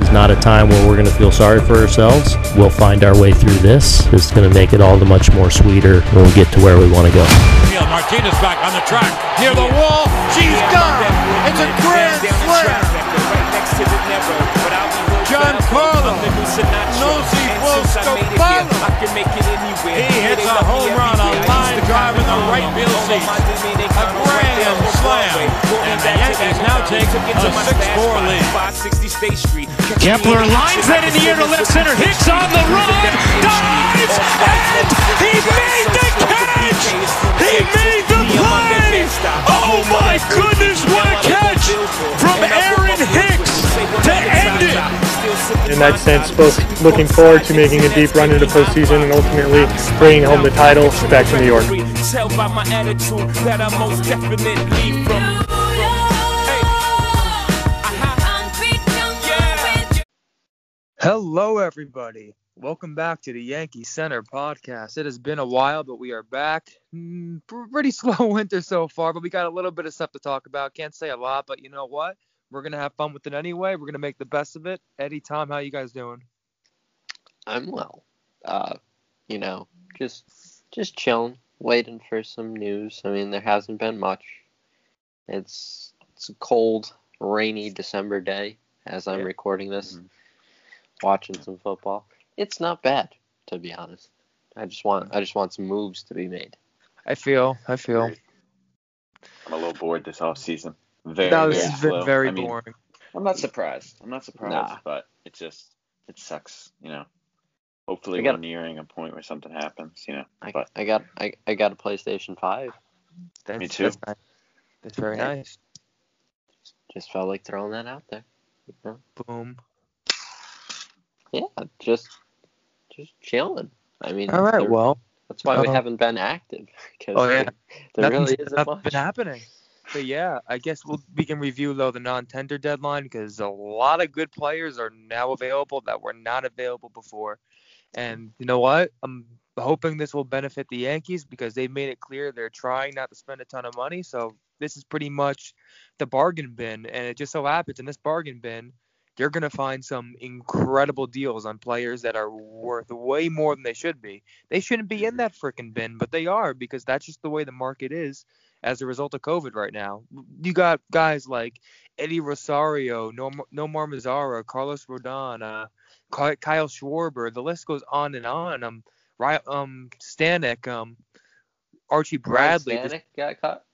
It's not a time where we're going to feel sorry for ourselves. We'll find our way through this. It's going to make it all the much more sweeter when we get to where we want to go. Martinez back on the track near the wall. She's done. It's a grand slam. John Giancarlo Nosy Scopano. He hits a home run, a line drive in the right field seat. A grand slam. And the Yankees now take a 6-4 lead. Kepler lines that in the air to left center. Hicks on the run. Dives. And he made the catch. He made the play. Oh my goodness, what a catch from Aaron Hicks to end it. in that sense, both looking forward to making a deep run into the postseason and ultimately bringing home the title back to New York. Hello, everybody. Welcome back to the Yankee Center podcast. It has been a while, but we are back. Mm, pretty slow winter so far, but we got a little bit of stuff to talk about. Can't say a lot, but you know what? We're gonna have fun with it anyway. We're gonna make the best of it. Eddie, Tom, how you guys doing? I'm well. Uh, you know, just just chilling, waiting for some news. I mean, there hasn't been much. It's it's a cold, rainy December day as I'm Yeah. recording this, watching some football. It's not bad, to be honest. I just want I just want some moves to be made. I feel, I feel. I'm a little bored this off season. Very, That was very been slow. very I mean, boring. I'm not surprised. I'm not surprised, Nah. but it just it sucks, you know. Hopefully I we're nearing a point where something happens, you know. I, But I got I, I got a PlayStation 5. That's, Me too. That's, nice. that's very Yeah. nice. Just felt like throwing that out there. You know? Boom. Yeah, just just chilling. I mean, All right. Well, that's why we uh, haven't been active because Oh, yeah. there nothing's, really isn't much. been happening. But yeah, I guess we'll, we can review though the non-tender deadline because a lot of good players are now available that were not available before. And you know what? I'm hoping this will benefit the Yankees because they've made it clear they're trying not to spend a ton of money. So this is pretty much the bargain bin, and it just so happens in this bargain bin, you're gonna find some incredible deals on players that are worth way more than they should be. They shouldn't be in that freaking bin, but they are because that's just the way the market is as a result of COVID right now. You got guys like Eddie Rosario, Nomar, Nomar Mazara, Carlos Rodon, uh, Kyle Schwarber. The list goes on and on. Um, um, Stanek, um, Archie Bradley. Ryan Stanek got caught.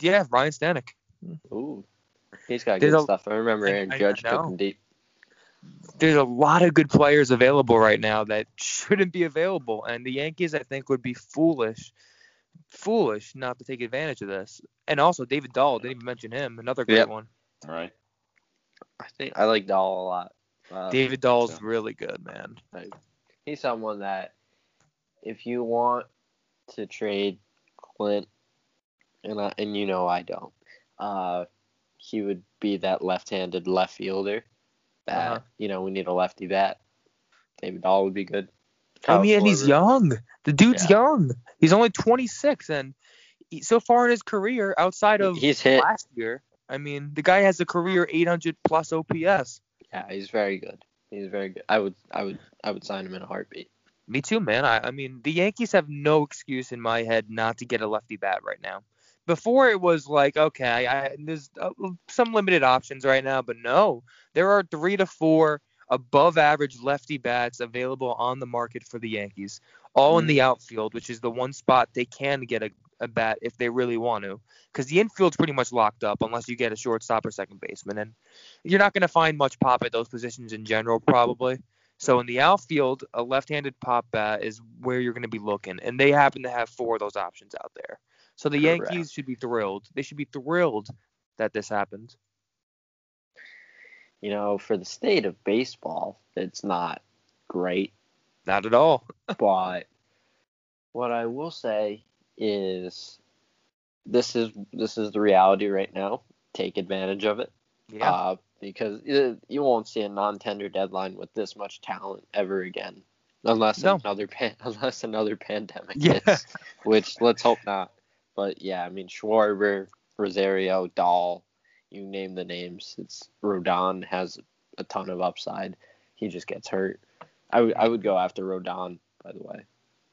yeah, Ryan Stanek. Ooh, he's got There's good a- stuff. I remember Aaron I Judge took him deep. There's a lot of good players available right now that shouldn't be available, and the Yankees, I think, would be foolish, foolish not to take advantage of this. And also, David Dahl didn't even mention him, another great Yep. one. all right. I think I like Dahl a lot. Uh, David Dahl's so- really good, man. he's someone that if you want to trade Clint, and I, and you know I don't, uh, he would be that left-handed left fielder. That Uh-huh. you know we need a lefty bat. David Dahl would be good. I Kyle mean, and he's young. The dude's Yeah. young. He's only 26, and he, so far in his career, outside of He's hit. last year, I mean, the guy has a career 800 plus OPS. Yeah, he's very good. He's very good. I would I would I would sign him in a heartbeat. Me too, man. I, I mean, the Yankees have no excuse in my head not to get a lefty bat right now. Before it was like, okay, I, there's uh, some limited options right now, but no, there are three to four above average lefty bats available on the market for the Yankees, all in the outfield, which is the one spot they can get a, a bat if they really want to, because the infield's pretty much locked up unless you get a shortstop or second baseman, and you're not going to find much pop at those positions in general, probably. So in the outfield, a left-handed pop bat is where you're going to be looking, and they happen to have four of those options out there. So the Correct. Yankees should be thrilled. They should be thrilled that this happened. You know, for the state of baseball, it's not great. Not at all. but what I will say is this is this is the reality right now. Take advantage of it. Yeah. Uh, because uh, you won't see a non-tender deadline with this much talent ever again, unless No. another pan- unless another pandemic Yeah. hits, which let's hope not. But yeah, I mean Schwarber, Rosario, Dahl, you name the names. It's Rodon has a ton of upside. He just gets hurt. I would I would go after Rodon, by the way.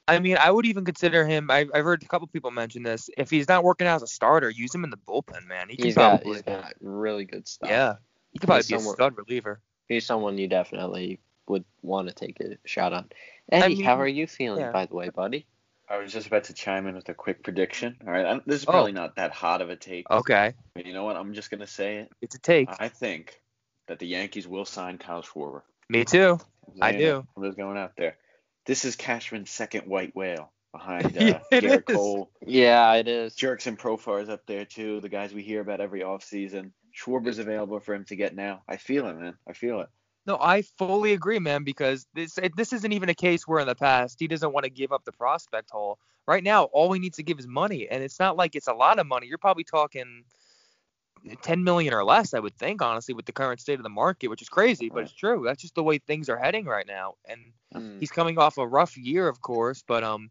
I mean, I would even consider him. I, I've heard a couple people mention this. If he's not working out as a starter, use him in the bullpen, man. He can He's got he's got really good stuff. yeah, he could probably He's be a stud reliever. He's someone you definitely would want to take a shot on. Eddie, mean, how are you feeling, yeah. by the way, buddy? I was just about to chime in with a quick prediction. All right, I'm, this is Oh. probably not that hot of a take. Okay, But you know what? I'm just gonna say it. it's a take. I think that the Yankees will sign Kyle Schwarber. Me too. I'm I saying it. do. I'm just going out there. This is Cashman's second white whale behind uh, Yeah, it Garrett is. Cole. Yeah, it is. Jurickson Profar's up there too. The guys we hear about every offseason. Schwarber's available for him to get now. I feel it, man. I feel it. No, I fully agree, man. Because this it- this isn't even a case where in the past he doesn't want to give up the prospect hole. Right now, all he needs to give is money, and it's not like it's a lot of money. You're probably talking 10 million or less, I would think, honestly, with the current state of the market, which is crazy, but it's true. That's just the way things are heading right now, and Mm. he's coming off a rough year, of course, but um,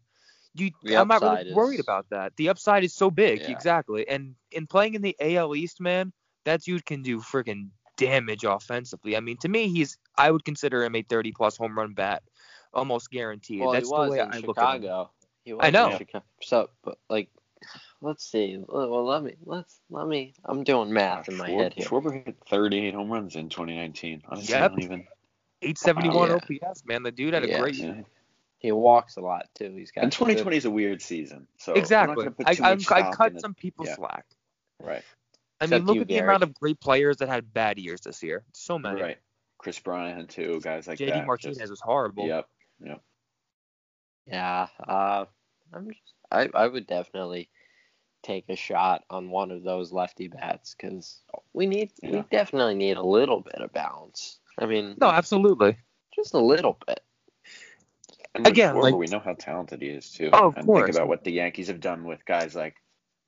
you, I'm not really is- worried about that. The upside is so big, Yeah. exactly, and in playing in the AL East, man, that dude can do freaking damage offensively. I mean, to me, he's I would consider him a 30 plus home run bat, almost guaranteed. Well, That's he was the way in I look at him. Chicago. He was I know. In Chicago. So, but like, let's see. Well, let me let's let me. I'm doing math ah, in my Schwar- head here. Schwarber hit 38 home runs in 2019. Honestly, Yep. I don't even. 871 Yeah. OPS, man. The dude had a Yeah. great Yeah. He walks a lot too. He's got And good- 2020 is a weird season, so Exactly. I, I, much I cut some people Yeah. slack. Right, I Except mean, look you, at the amount of great players that had bad years this year. So many. right. Kris Bryant too, guys like JD that. Martinez just- was horrible. Yep. Yep. Yeah. Uh, I'm just. I I would definitely take a shot on one of those lefty bats because we need we definitely need a little bit of balance. I mean, No, absolutely. just a little bit. And Again, Schwarber, like- we know how talented he is too. Oh, of and course. think about what the Yankees have done with guys like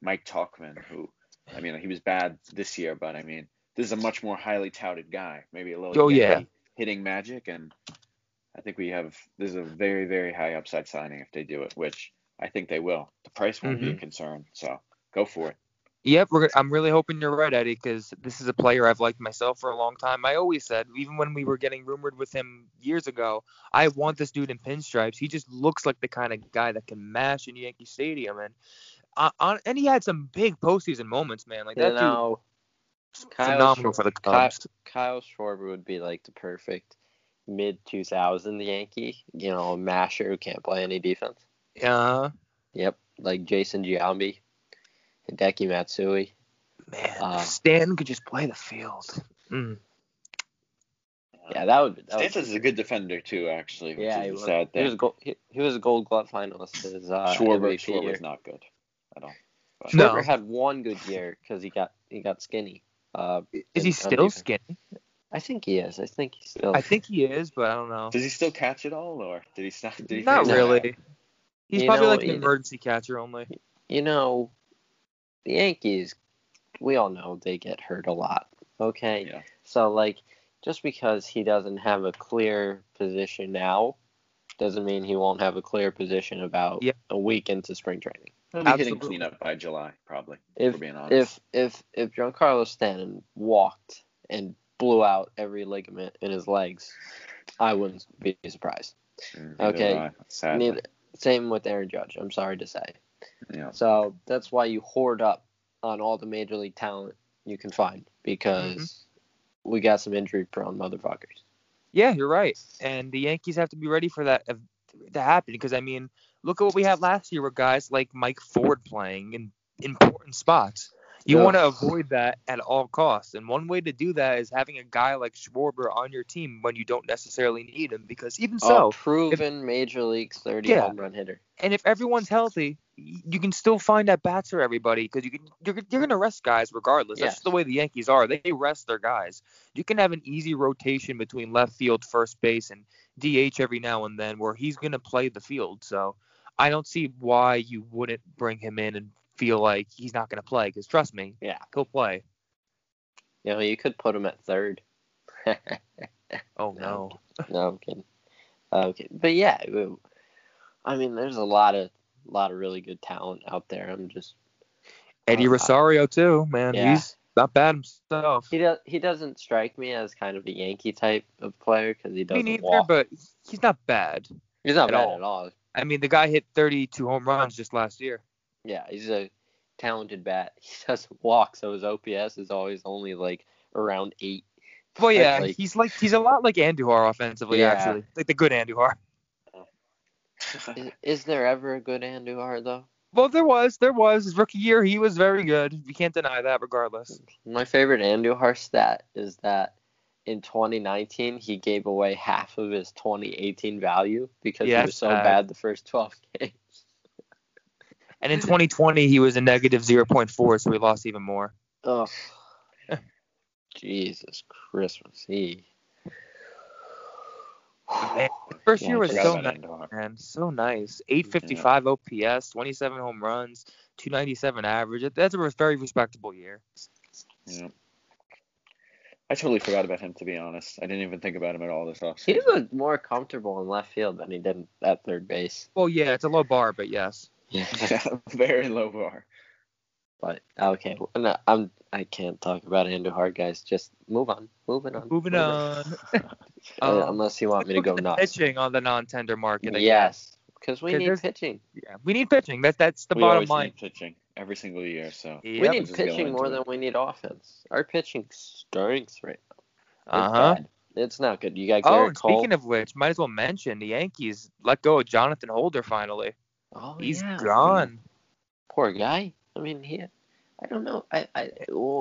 Mike Tauchman, who, I mean, he was bad this year, but I mean, this is a much more highly touted guy. Maybe a little Oh, yeah. Hitting magic, and I think we have this is a very very high upside signing if they do it, which I think they will. The price won't be a Mhm. concern, so go for it. Yep, we're, I'm really hoping you're right, Eddie, because this is a player I've liked myself for a long time. I always said, even when we were getting rumored with him years ago, I want this dude in pinstripes. He just looks like the kind of guy that can mash in Yankee Stadium, and uh, on, and he had some big postseason moments, man. Like You that know, dude, Kyle phenomenal Schwar- for the Cubs. Kyle Schwarber would be like the perfect mid 2000 Yankee. You know, a masher who can't play any defense. Uh, Yep, like Jason Giambi, Hideki Matsui. man, Uh, Stan could just play the field. Mm. Yeah, that would. That would Stanton is a good defender too, actually. Which yeah, is he a was, sad he was thing. a gold, he, he was a Gold Glove finalist. His uh, Schwarber, MVP year. Not good at all. But- No. Schwarber had one good year because he got he got skinny. Uh, Is he still defense. skinny? I think he is. I think he's still. I think he is, but I don't know. Does he still catch it all, or did he stop? Did he Not figure that really. He's You probably know, like an you- emergency catcher only. you know, the Yankees, we all know they get hurt a lot. Okay. Yeah. So like, just because he doesn't have a clear position now, doesn't mean he won't have a clear position about Yeah. a week into spring training. He'll be hitting Absolutely. cleanup by July, probably. If we're being honest. if if if Giancarlo Stanton walked and blew out every ligament in his legs, I wouldn't be surprised. Mm, neither okay. I. Neither, same with Aaron Judge. I'm sorry to say. Yeah. So that's why you hoard up on all the major league talent you can find because we got some injury prone motherfuckers. Yeah, you're right. And the Yankees have to be ready for that to happen because I mean, look at what we had last year with guys like Mike Ford playing in important spots. You Yeah. want to avoid that at all costs, and one way to do that is having a guy like Schwarber on your team when you don't necessarily need him. Because even so, a proven major leagues 30 Yeah. home run hitter. and if everyone's healthy, you can still find at bats for everybody because you can you're, you're gonna rest guys regardless. That's just the way the Yankees are. They rest their guys. You can have an easy rotation between left field, first base, and DH every now and then where he's gonna play the field. So I don't see why you wouldn't bring him in and feel like he's not gonna play because trust me, Yeah. he'll play. You know, you could put him at third. Oh No. no. I'm kidding. Okay, but yeah, I mean, there's a lot of lot of really good talent out there. I'm just Eddie Uh, Rosario too, man. yeah. He's not bad himself. He does. He doesn't strike me as kind of a Yankee type of player because he doesn't neither, walk. but he's not bad. he's not at bad all. at all. I mean, the guy hit 32 home runs just last year. Yeah, he's a talented bat. He doesn't walk, so his OPS is always only like around eight. Well, yeah, like- he's like he's a lot like Andujar offensively, Yeah. actually, like the good Andujar. Is, is there ever a good Andujar though? Well, there was, there was his rookie year. He was very good. You can't deny that, regardless. My favorite Andujar stat is that in 2019 he gave away half of his 2018 value because Yeah, he was so that's bad bad. the first 12 games. And in 2020, he was a negative 0.4, so he lost even more. Oh, Jesus Christmas. He. Man, First Yeah, year was so nice, man. So nice. 855 OPS, 27 home runs, 297 average. That's a very respectable year. Yeah. I totally forgot about him to be honest. I didn't even think about him at all this offseason. He looked more comfortable in left field than he did at third base. Well, yeah, it's a low bar, but yes. Yeah. Very low bar. But okay, well, no, I'm I can't talk about Andujar, guys. Just move on, moving on, Moving on. Uh, Um, unless you want me to go at nuts. Pitching on the non-tender market. I guess. Yes, because we 'Cause need pitching. Yeah, we need pitching. That that's the we bottom always line. need pitching every single year, so We need just pitching more into than we need offense. Our pitching stinks right now. It's Uh huh. It's not good. You got Oh, Garrett and Cole. speaking of which, might as well mention the Yankees let go of Jonathan Holder finally. Oh, He's yeah. gone. Poor guy. I mean, he. I don't know. I. I.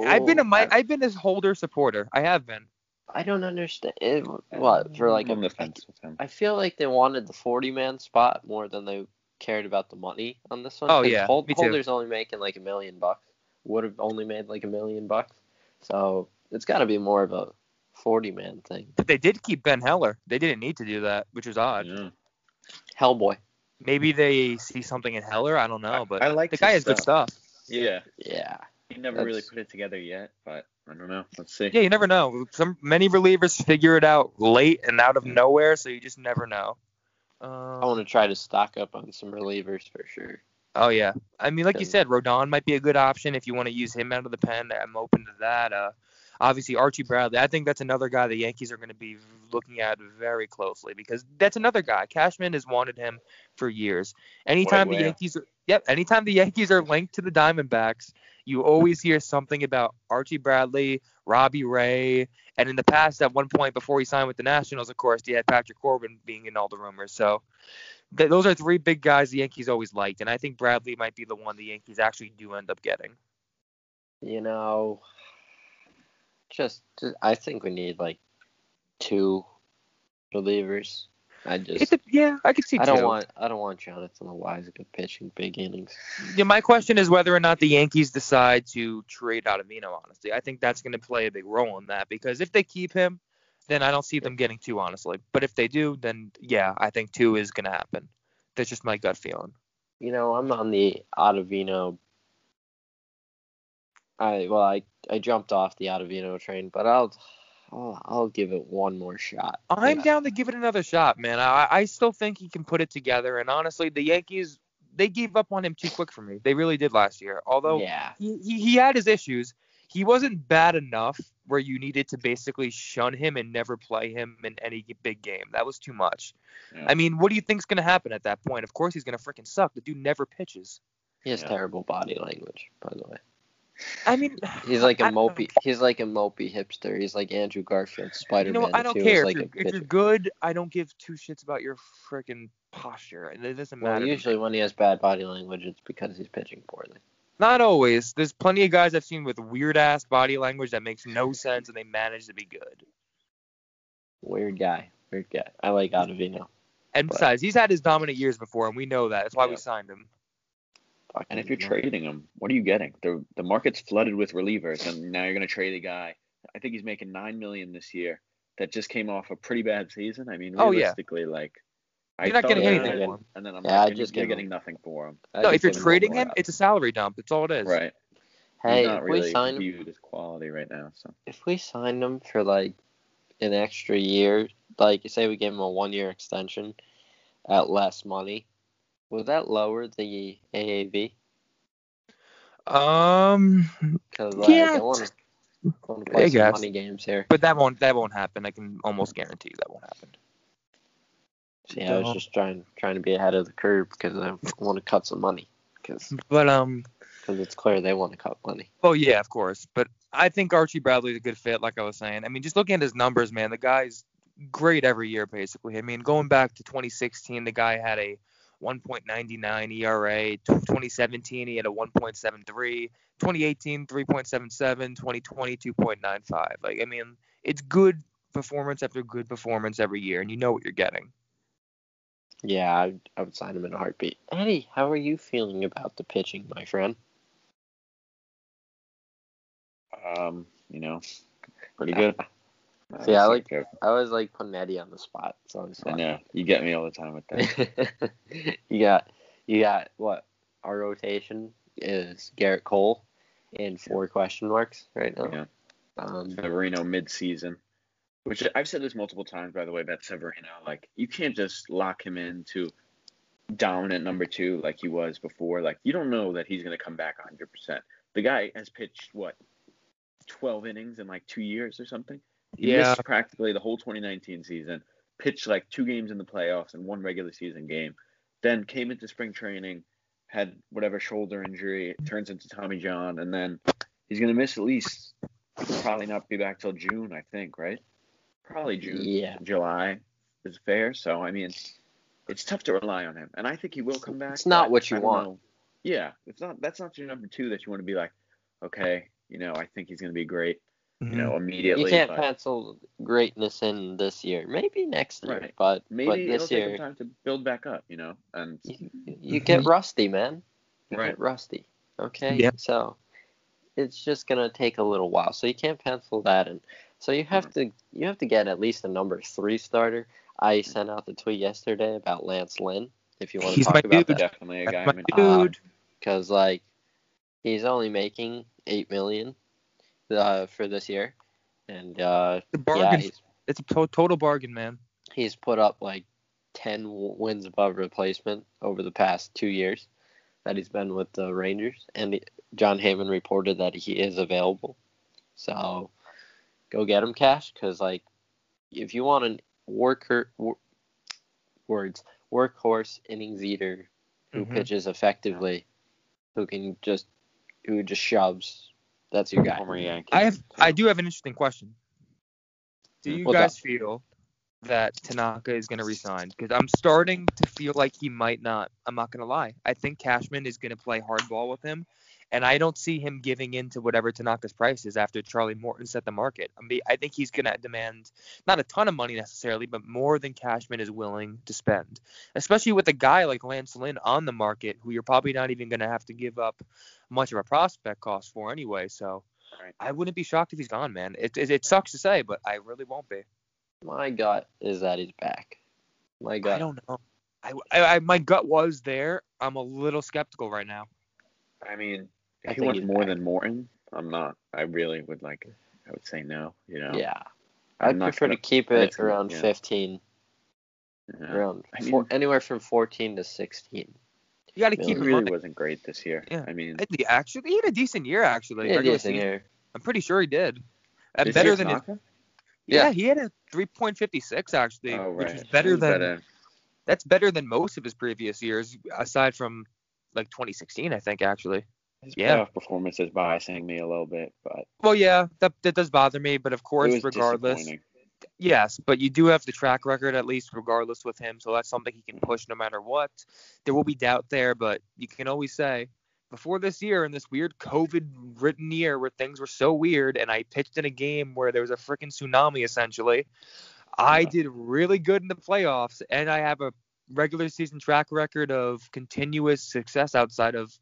I've been a oh, Mi- I, I've been a Holder supporter. I have been. I don't understand. Eh, it, what for like I'm on a, the fence with him. I feel like they wanted the 40 man spot more than they cared about the money on this one. Oh, 'cause yeah, Hold, me too. Holder's only making like a million bucks. Would have only made like a million bucks. So it's got to be more of a 40 man thing. But they did keep Ben Heller. They didn't need to do that, which was odd. Yeah. Hellboy. Maybe they see something in Heller. I don't know, but I like the guy has good stuff. Yeah. Yeah. He never really put it together yet, but I don't know. Let's see. Yeah, you never know. Some many relievers figure it out late and out of nowhere, so you just never know. I Um, want to try to stock up on some relievers for sure. oh yeah, I mean, like you said, Rodon might be a good option if you want to use him out of the pen. I'm open to that. Uh, obviously Archie Bradley. I think that's another guy the Yankees are going to be looking at very closely because that's another guy. Cashman has wanted him for years. Anytime the? Yankees, are, yep, anytime the Yankees are linked to the Diamondbacks, you always hear something about Archie Bradley, Robbie Ray, and in the past, at one point before he signed with the Nationals, of course, he had Patrick Corbin being in all the rumors. So th- those are three big guys the Yankees always liked, and I think Bradley might be the one the Yankees actually do end up getting. You know, just, just I think we need like two relievers. I just It's a, yeah, I could see I don't want I don't want Jonathan Loaisiga pitching big innings. Yeah, my question is whether or not the Yankees decide to trade Ottavino. Honestly, I think that's going to play a big role in that because if they keep him, then I don't see them getting two. Honestly, but if they do, then yeah, I think two is going to happen. That's just my gut feeling. You know, I'm on the Ottavino. I well, I I jumped off the Ottavino train, but I'll I'll, I'll give it one more shot. I'm Yeah. down to give it another shot, man. I, I still think he can put it together. And honestly, the Yankees they gave up on him too quick for me. They really did last year. Although Yeah, he, he, he had his issues. He wasn't bad enough where you needed to basically shun him and never play him in any big game. That was too much. Yeah. I mean, what do you think's going to happen at that point? Of course, he's going to freaking suck. The dude never pitches. he has Yeah. terrible body language, by the way. I mean, He's like a mopey. He's like a mopey hipster. He's like Andrew Garfield, Spider Man. You know, I don't care was if, like you're, if you're good. I don't give two shits about your freaking posture. It doesn't matter. Well, to usually when he has bad body language, it's because he's pitching poorly. Not always. There's plenty of guys I've seen with weird ass body language that makes no sense and they manage to be good. Weird guy. Weird guy. I like Ottavino. And But- besides, he's had his dominant years before, and we know that. That's why we signed him. And if you're Fucking- trading him, what are you getting? The the market's flooded with relievers, and now you're gonna trade a guy. I think he's making nine million this year. That just came off a pretty bad season. I mean, Oh, yeah. realistically, like I You're not getting anything for him. and then I'm Yeah, I like, just you're getting him- nothing for him. I No, if you're give him trading him, more it's a salary dump. That's all it is. Right. Hey, he's not if really we sign him, viewed as quality right now. So if we sign him for like an extra year, like say we gave him a one year extension at less money, would that lower the AAV? Um, Because like, Yeah, I want to play I some guess. money games here. But that won't that won't happen. I can almost guarantee that won't happen. So, yeah, I was just trying trying to be ahead of the curve because I want to cut some money because But um, because it's clear they want to cut money. oh yeah, of course. But I think Archie Bradley's a good fit, like I was saying. I mean, just looking at his numbers, man, the guy's great every year, basically. I mean, going back to 2016, the guy had a 1.99 ERA. 2017, he had a 1.73. 2018, 3.77. 2020, 2.95. Like, I mean, it's good performance after good performance every year, and you know what you're getting. Yeah, I, I would sign him in a heartbeat. Eddie, how are you feeling about the pitching, my friend? Um, you know, pretty good. See, I like- so- I always like putting Eddie on the spot, so it's I fun. know you get me all the time with that. you got you got what? Our rotation is Garrett Cole and four question marks right now. Yeah. Um, Severino mid-season, which I've said this multiple times, by the way, about Severino. Like, you can't just lock him into dominant number two like he was before. Like, you don't know that he's going to come back 100%. The guy has pitched, what, 12 innings in like two years or something? He Yeah. missed practically the whole 2019 season, pitched like two games in the playoffs and one regular season game, then came into spring training, had whatever shoulder injury, turns into Tommy John, and then he's going to miss at least probably not be back till June, I think, right? Probably June. Yeah. July is fair. So I mean, it's tough to rely on him, and I think he will come back. It's not what you want. know. Yeah, it's not. That's not your number two that you want to be like, okay, you know, I think he's going to be great, you mm-hmm. know, immediately. you can't but pencil greatness in this year. Maybe next year, Right. but maybe but it'll this take him time to build back up, you know, and you, you get mm-hmm. rusty, man. You Right. get rusty. Okay. Yeah. So it's just gonna take a little while. So you can't pencil that in. So you have mm-hmm. to you have to get at least a number three starter. I sent out the tweet yesterday about Lance Lynn. If you want to He's talk about dude. that, definitely a That's guy. my I'm dude. because like he's only making eight million uh, for this year, and uh, The yeah, bargain. he's, it's a to- total bargain, man. he's put up like 10 w- wins above replacement over the past two years that he's been with the Rangers. And Jon Heyman reported that he is available. So go get him, Cash, because, like, if you want an worker, wor- words, workhorse innings eater who Mhm. pitches effectively, who can just, who just shoves, that's your guy. Former Yankee. I have I do have an interesting question. Do you What's guys feel that Tanaka is going to resign? Because I'm starting to feel like he might not. I'm not going to lie. I think Cashman is going to play hardball with him, and I don't see him giving in to whatever Tanaka's price is after Charlie Morton set the market. I mean, I think he's going to demand not a ton of money necessarily, but more than Cashman is willing to spend, especially with a guy like Lance Lynn on the market, who you're probably not even going to have to give up much of a prospect cost for anyway. So. Right. I wouldn't be shocked if he's gone, man. It, it, it sucks to say, but I really won't be. My gut is that he's back. My gut. I don't know. I, I, I my gut was there. I'm a little skeptical right now. I mean, I if he think wants he's more back. than Morton, I'm not. I really would like. I would say no. You know. Yeah. I'm I'd prefer gonna- to keep it around yeah. 15, Yeah. around I mean- four, anywhere from 14 to 16. You got to Yeah, keep He in really mind. wasn't great this year. Yeah. I mean, I think Actually, he had a decent year. Actually, Yeah, regular decent season. year. I'm pretty sure he did. Uh, this better than his, yeah. Yeah. He had a 3.56 actually, Oh, which right. is better He was than that's better than most of his previous years, aside from like 2016, I think actually. His Yeah. playoff performance is biasing me a little bit, but Well, yeah, that that does bother me, but of course, regardless. Yes, but you do have the track record at least, regardless with him. So that's something he can push no matter what. There will be doubt there, but you can always say, before this year, in this weird COVID-ridden year where things were so weird, and I pitched in a game where there was a freaking tsunami essentially, I did really good in the playoffs, and I have a regular season track record of continuous success outside of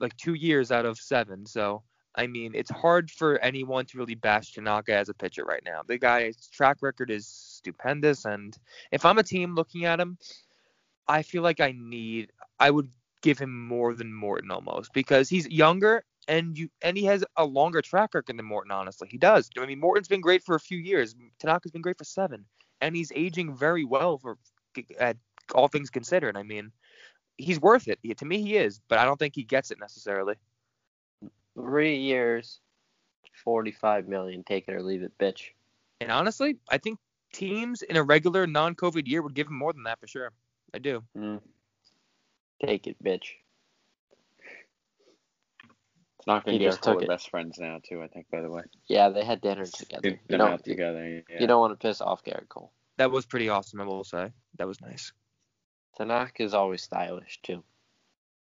like two years out of seven. So I mean, it's hard for anyone to really bash Tanaka as a pitcher right now. The guy's track record is stupendous, and if I'm a team looking at him, I feel like I need, I would give him more than Morton almost because he's younger and you and he has a longer track record than Morton. Honestly, he does. I mean, Morton's been great for a few years. Tanaka's been great for seven, and he's aging very well for at all things considered. I mean, he's worth it. To me, he is, but I don't think he gets it necessarily. Three years, Forty-five million, take it or leave it, bitch. And honestly, I think teams in a regular non-COVID year would give him more than that for sure. I do. Mm. Take it, bitch. It's not He gonna get just her took the it. best friends now too. I think by the way, Yeah, they had dinner together. they've You don't, out together. Yeah. you don't want to piss off Garrett Cole. That was pretty awesome, I will say. That was nice. Tanaka is always stylish too.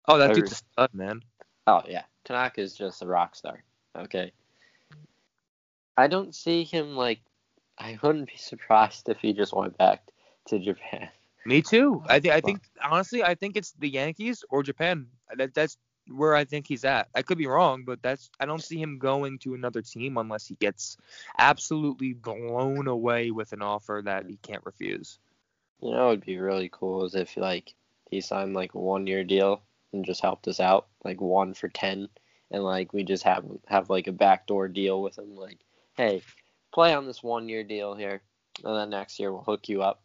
Oh, that dude's a stud, man. Oh yeah, Tanaka is just a rock star. Okay. I don't see him like. I wouldn't be surprised if he just went back to Japan. Me too. I think. I think honestly, I think it's the Yankees or Japan. That that's where I think he's at. I could be wrong, but that's. I don't see him going to another team unless he gets absolutely blown away with an offer that he can't refuse. You know, it would be really cool is if like he signed like a one year deal and just helped us out, like one for ten, and like we just have have like a backdoor deal with him, like, hey, play on this one year deal here, and then next year we'll hook you up.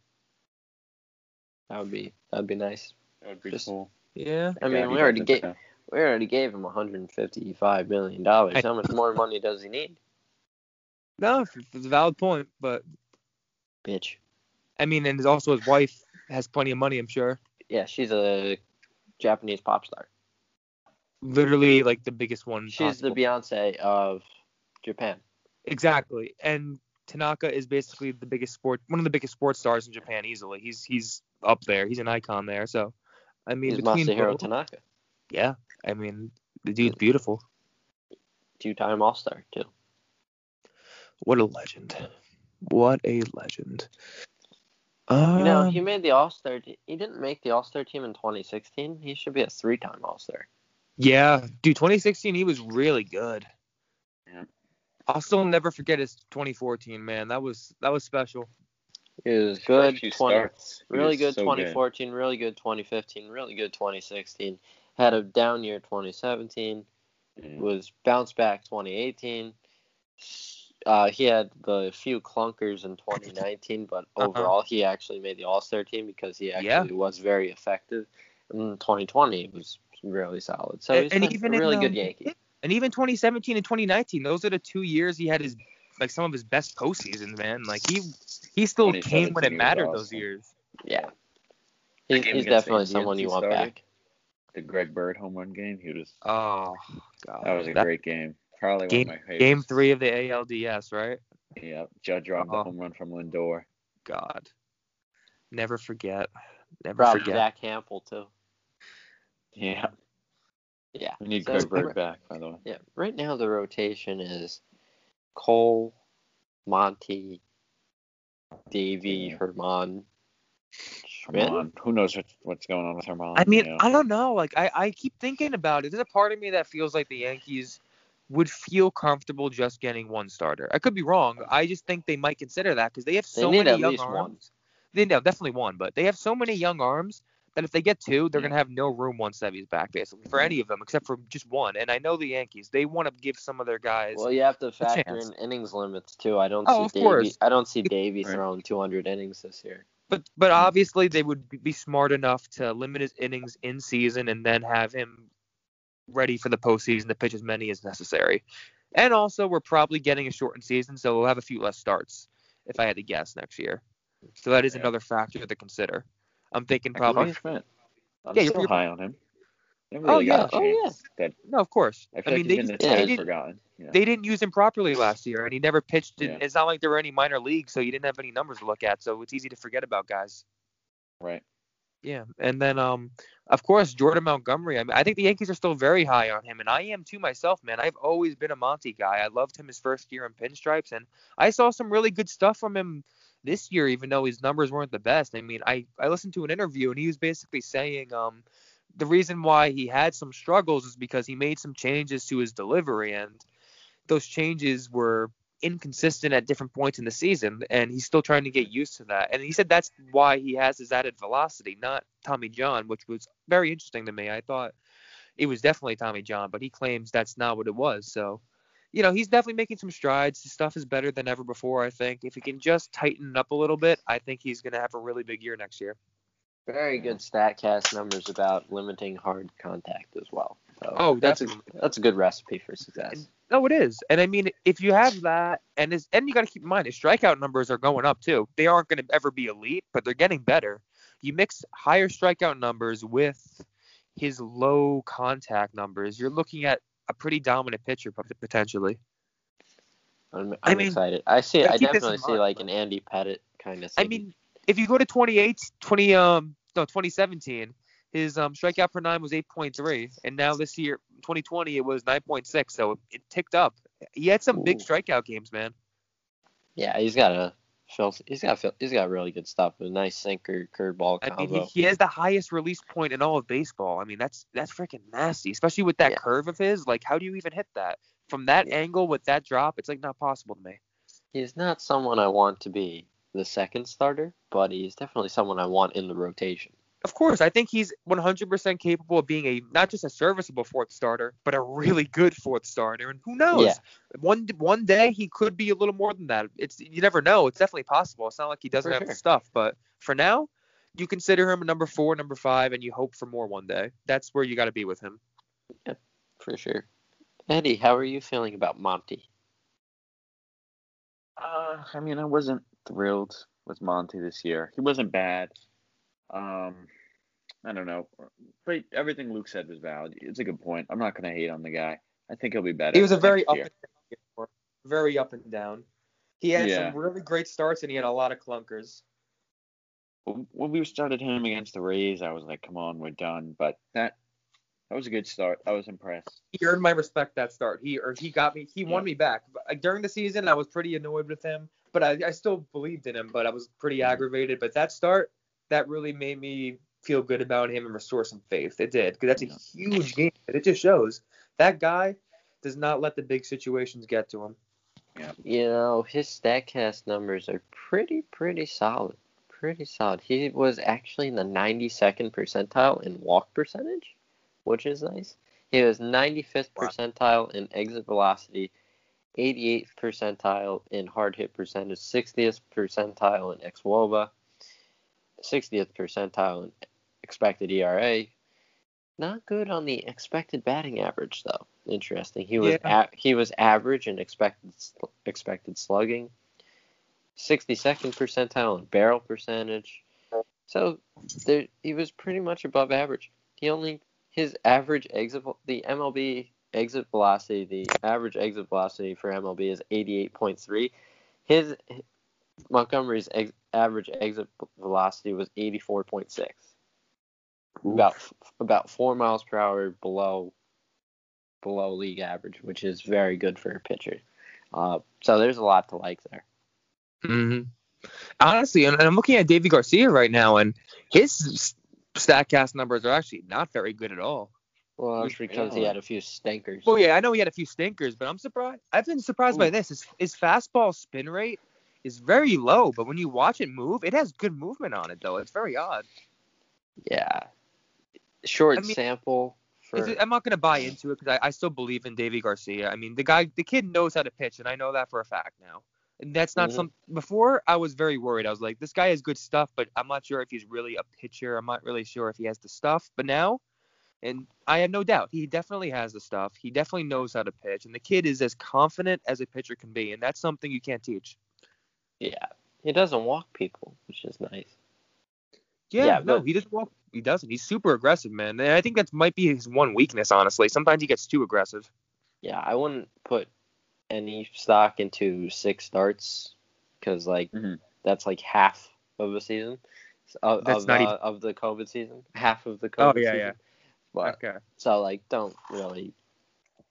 That would be that'd be nice. That would be Just- cool. Yeah. I mean, he we already gave we already gave him 155 million dollars. How much more money does he need, No, it's a valid point, but bitch? I mean, and also his wife has plenty of money, I'm sure. Yeah, she's a Japanese pop star. Literally, like the biggest one. She's the. Beyonce of Japan. Exactly. And Tanaka is basically the biggest sport, one of the biggest sports stars in Japan easily. He's he's up there. He's an icon there. So, I mean, He's between Masahiro both- Tanaka, yeah, I mean, the dude's beautiful. two-time All Star too. What a legend. What a legend. You know, uh. he made the All Star. He didn't make the All Star team in 2016. He should be a three-time All Star. yeah, dude, 2016 he was really good. Yeah. I'll still never forget his 2014, man. That was that was special. He was good. 20, starts, really was good so 2014. Really good 2015. Really good 2016. Had a down year 2017. Yeah. Was bounced back 2018. Uh, he had the few clunkers in 2019, but Uh-huh. overall he actually made the All Star team because he Yeah. actually was very effective. In 2020, it was really solid. So And- he's and been even a in, really good um, Yankee. And even 2017 and 2019, those are the two years he had his like some of his best postseasons, man. Like he he still came when it mattered those years. Yeah. The He's, he's definitely Indians someone you want started, back. The Greg Bird home run game, he was Oh god. that was a great game. Probably game one of my favorites. game three of the ALDS, right? Yeah, Judge robbed Oh. the home run from Lindor. God. Never forget. Never Probably forget. Jack Hampel too. Yeah, Yeah. we need So, Greg Bird back, by the way. Yeah. Right now the rotation is Cole, Monty, Deivi, Yeah. Herman, Schmidt. on, who knows what's, what's going on with Herman? I mean, you know? I don't know. Like I, I keep thinking about it. There's a part of me that feels like the Yankees would feel comfortable just getting one starter. I could be wrong. I just think they might consider that because they have They so need many at young least arms. one. They know definitely one, but they have so many young arms that if they get two, they're Yeah. gonna have no room once Sevy's back, basically, for any of them except for just one. And I know the Yankees, they want to give some of their guys. Well, you have to factor in innings limits too. I don't Oh, see of Deivi. I don't see Deivi Right. throwing 200 innings this year. But but obviously they would be smart enough to limit his innings in season and then have him ready for the postseason to pitch as many as necessary. And also we're probably getting a shortened season, so we'll have a few less starts, if I had to guess next year. So that is Yeah. another factor to consider. I'm thinking probably I'm Yeah, you're- still you're- high on him. Never Oh, yeah. Oh, yeah. That no, of course. I I, mean like they, just, they didn't. Yeah. they didn't use him properly last year, and he never pitched. In. It's not like there were any minor leagues, so you didn't have any numbers to look at. So it's easy to forget about guys. right. Yeah, and then um, of course Jordan Montgomery. I mean, I think the Yankees are still very high on him, and I am too myself, man. I've always been a Monty guy. I loved him his first year in pinstripes, and I saw some really good stuff from him this year, even though his numbers weren't the best. I mean, I I listened to an interview, and he was basically saying um, the reason why he had some struggles is because he made some changes to his delivery, and those changes were inconsistent at different points in the season, and he's still trying to get used to that. And he said that's why he has his added velocity, not Tommy John, which was very interesting to me. I thought it was definitely Tommy John, but he claims that's not what it was. So, you know, he's definitely making some strides. His stuff is better than ever before, I think. If he can just tighten up a little bit, I think he's going to have a really big year next year. Very good Statcast numbers about limiting hard contact as well. So Oh, that's a that's a good recipe for success. No, it is. And I mean, if you have that, and is, and you got to keep in mind, his strikeout numbers are going up too. They aren't going to ever be elite, but they're getting better. You mix higher strikeout numbers with his low contact numbers, you're looking at a pretty dominant pitcher potentially. I'm, I'm I mean, excited. I see. I definitely see mind, like an Andy Pettitte kind of. I mean, if you go to 28, 20, um, no, 2017, his um strikeout per nine was 8.3, and now this year, 2020, it was 9.6, so it ticked up. He had some big strikeout games, man. yeah, he's got a. He's got he's got really good stuff. A nice sinker, curveball I mean, he, he has the highest release point in all of baseball. I mean, that's that's freaking nasty, especially with that Yeah. curve of his. Like, how do you even hit that from that angle with that drop? It's like not possible to me. He's not someone I want to be the second starter, but he's definitely someone I want in the rotation. Of course, I think he's 100% capable of being a not just a serviceable fourth starter, but a really good fourth starter. And who knows? Yeah. One one day he could be a little more than that. It's you never know. It's definitely possible. It's not like he doesn't For have the sure. stuff, but for now, you consider him a number four, number five, and you hope for more one day. That's where you got to be with him. Yeah, for sure. Eddie, how are you feeling about Monty? Uh, I mean, I wasn't thrilled with Monty this year. He wasn't bad. Um, I don't know, but everything Luke said was valid. It's a good point. I'm not gonna hate on the guy. I think he'll be better. He was a very up and down, very up and down. He had Yeah. some really great starts and he had a lot of clunkers. When we started him against the Rays, I was like, "Come on, we're done." But that that was a good start. I was impressed. He earned my respect that start. He or he got me. He won me back. Like, during the season, I was pretty annoyed with him, but I, I still believed in him. But I was pretty Mhm. aggravated. But that start, that really made me feel good about him and restore some faith. It did because that's a Yeah. huge game. And it just shows that guy does not let the big situations get to him. Yeah. You know, his StatCast numbers are pretty, pretty solid. Pretty solid. He was actually in the 92nd percentile in walk percentage, which is nice. He was 95th Wow. percentile in exit velocity, 88th percentile in hard hit percentage, 60th percentile in xWOBA, 60th percentile in expected ERA. Not good on the expected batting average though. Interesting. He was Yeah. a- he was average in expected sl- expected slugging. 62nd percentile in barrel percentage. So there, he was pretty much above average. He only his average exit the MLB exit velocity, the average exit velocity for MLB is 88.3. His Montgomery's ex, average exit velocity was 84.6. About about 4 miles per hour below below league average, which is very good for a pitcher. Uh, so there's a lot to like there. hmm Honestly, and, and I'm looking at Deivi Garcia right now, and his Statcast numbers are actually not very good at all. Well, that's because he had a few stinkers. Well, yeah, I know he had a few stinkers, but I'm surprised. I've been surprised by this. His, his fastball spin rate is very low, but when you watch it move, it has good movement on it, though. It's very odd. Yeah. Short I mean, sample for it- I'm not going to buy into it because I, I still believe in Deivi Garcia. I mean, the guy, the kid knows how to pitch, and I know that for a fact now. And that's not Mhm. some. Before, I was very worried. I was like, this guy has good stuff, but I'm not sure if he's really a pitcher. I'm not really sure if he has the stuff. But now, and I have no doubt, he definitely has the stuff. He definitely knows how to pitch, and the kid is as confident as a pitcher can be, and that's something you can't teach. Yeah. He doesn't walk people, which is nice. Yeah, Yeah, no, but- he doesn't walk. He doesn't. He's super aggressive, man. And I think that might be his one weakness, honestly. Sometimes he gets too aggressive. Yeah, I wouldn't put any stock into six starts because like Mhm. that's like half of a season of That's of, not uh, even- of the COVID season, half of the Oh, COVID yeah, season. yeah. But Okay. so like don't really,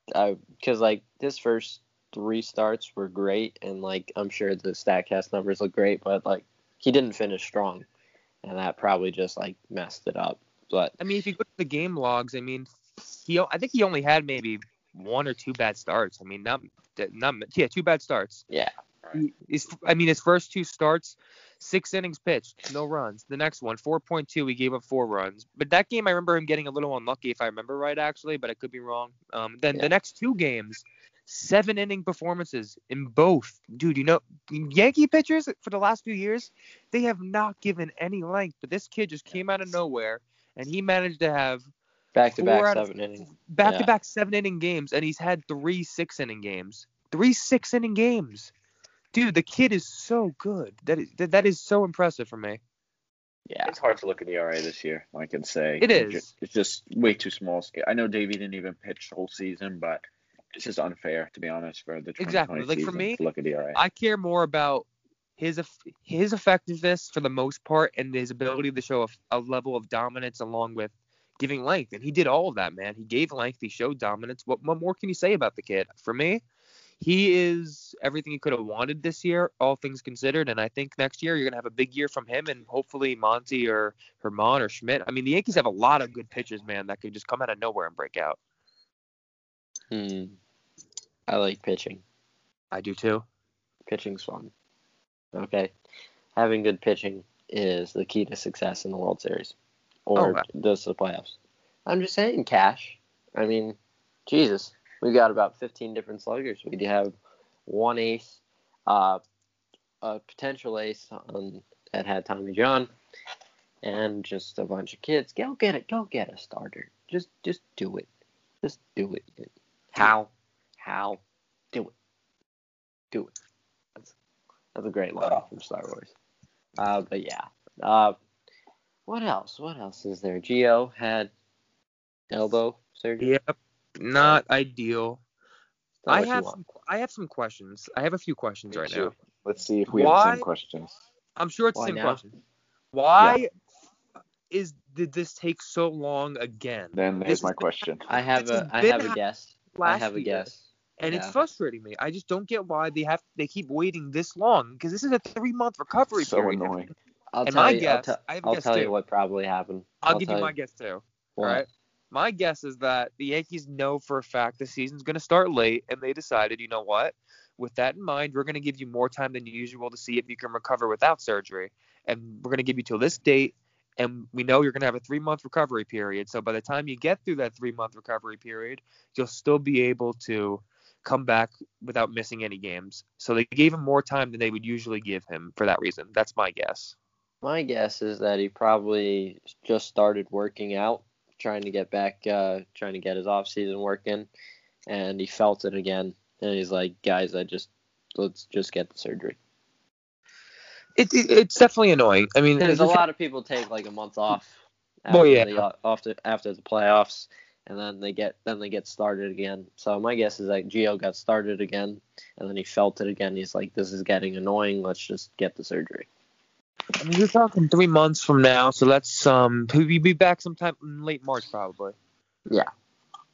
because like his first three starts were great and like I'm sure the Statcast numbers look great, but like he didn't finish strong, and that probably just like messed it up. But I mean, if you go to the game logs, I mean, he I think he only had maybe one or two bad starts. I mean, not not yeah, two bad starts. yeah, His, I mean, his first two starts, six innings pitched, no runs. The next one, 4.2, he gave up four runs. But that game, I remember him getting a little unlucky, if I remember right, actually, but I could be wrong. Um, then Yeah. the next two games, seven inning performances in both. Dude, you know, Yankee pitchers for the last few years, they have not given any length. But this kid just came out of nowhere, and he managed to have back to back seven inning. back to back seven inning games, and he's had three six inning games. Three six inning games. Dude, the kid is so good. That is that, that is so impressive for me. Yeah. It's hard to look at the ERA this year. I can say It It's is. It's just way too small scale. I know Davey didn't even pitch the whole season, but it's just unfair to be honest for the 2020 Exactly. Like, for me, look at the ERA. I care more about his his effectiveness for the most part and his ability to show a, a level of dominance along with giving length. And he did all of that, man. He gave length. He showed dominance. What, what more can you say about the kid? For me, he is everything he could have wanted this year, all things considered. And I think next year you're gonna have a big year from him and hopefully Monty or Germán or Schmidt. I mean, the Yankees have a lot of good pitchers, man, that could just come out of nowhere and break out. Hmm. I like pitching. I do too. Pitching's fun. Okay. Having good pitching is the key to success in the World Series or Oh, wow. those the playoffs. I'm just saying, Cash. I mean, Jesus, we got about 15 different sluggers. We do have one ace, uh, a potential ace on, that had Tommy John, and just a bunch of kids. Go get it. Go get a starter. Just, just do it. Just do it. How? How? Do it. Do it. That's, that's a great line from Star Wars. Uh, but yeah. Uh, what else? What else is there? Gio had elbow surgery. Yep. Not ideal. Not I have some, I have some questions. I have a few questions Me right too. now. Let's see if we have the same questions. I'm sure it's the same now? question. Why is did this take so long again? Then This here's my question. I have a I have a guess. I have a guess. And it's frustrating me. I just don't get why they have they keep waiting this long because this is a three month recovery So period. annoying. I'll And tell you. guess- I'll, te- I I'll guess tell too. you what probably happened. I'll, give you my guess too. what. All right. My guess is that the Yankees know for a fact the season's going to start late, and they decided, you know what? With that in mind, we're going to give you more time than usual to see if you can recover without surgery, and we're going to give you till this date. And we know you're going to have a three month recovery period. So by the time you get through that three month recovery period, you'll still be able to come back without missing any games. So they gave him more time than they would usually give him for that reason. That's my guess. My guess is that he probably just started working out, trying to get back, uh, trying to get his off season work in, and he felt it again, and he's like, guys, I just let's just get the surgery. It, it, it's definitely annoying. I mean, Because the a lot of people take like a month off after Well, yeah. the after after the playoffs, and then they get then they get started again. So my guess is that Gio got started again, and then he felt it again. He's like, this is getting annoying. Let's just get the surgery. I mean, you're talking three months from now, so that's um, he'll be back sometime in late March probably. Yeah.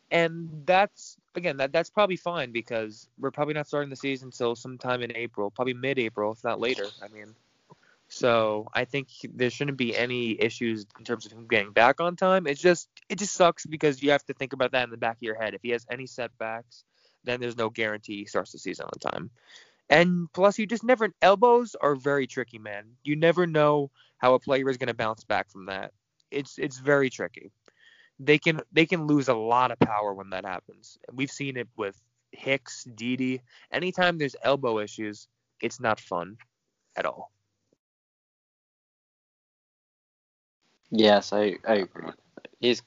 And that's again, that that's probably fine because we're probably not starting the season until sometime in April, probably mid-April, if not later. I mean, so I think there shouldn't be any issues in terms of him getting back on time. It's just it just sucks because you have to think about that in the back of your head. If he has any setbacks, then there's no guarantee he starts the season on time. And plus, you just never elbows are very tricky, man. You never know how a player is going to bounce back from that. It's it's very tricky. They can they can lose a lot of power when that happens. We've seen it with Hicks, Didi. Anytime there's elbow issues, it's not fun at all. Yes, I I agree. He's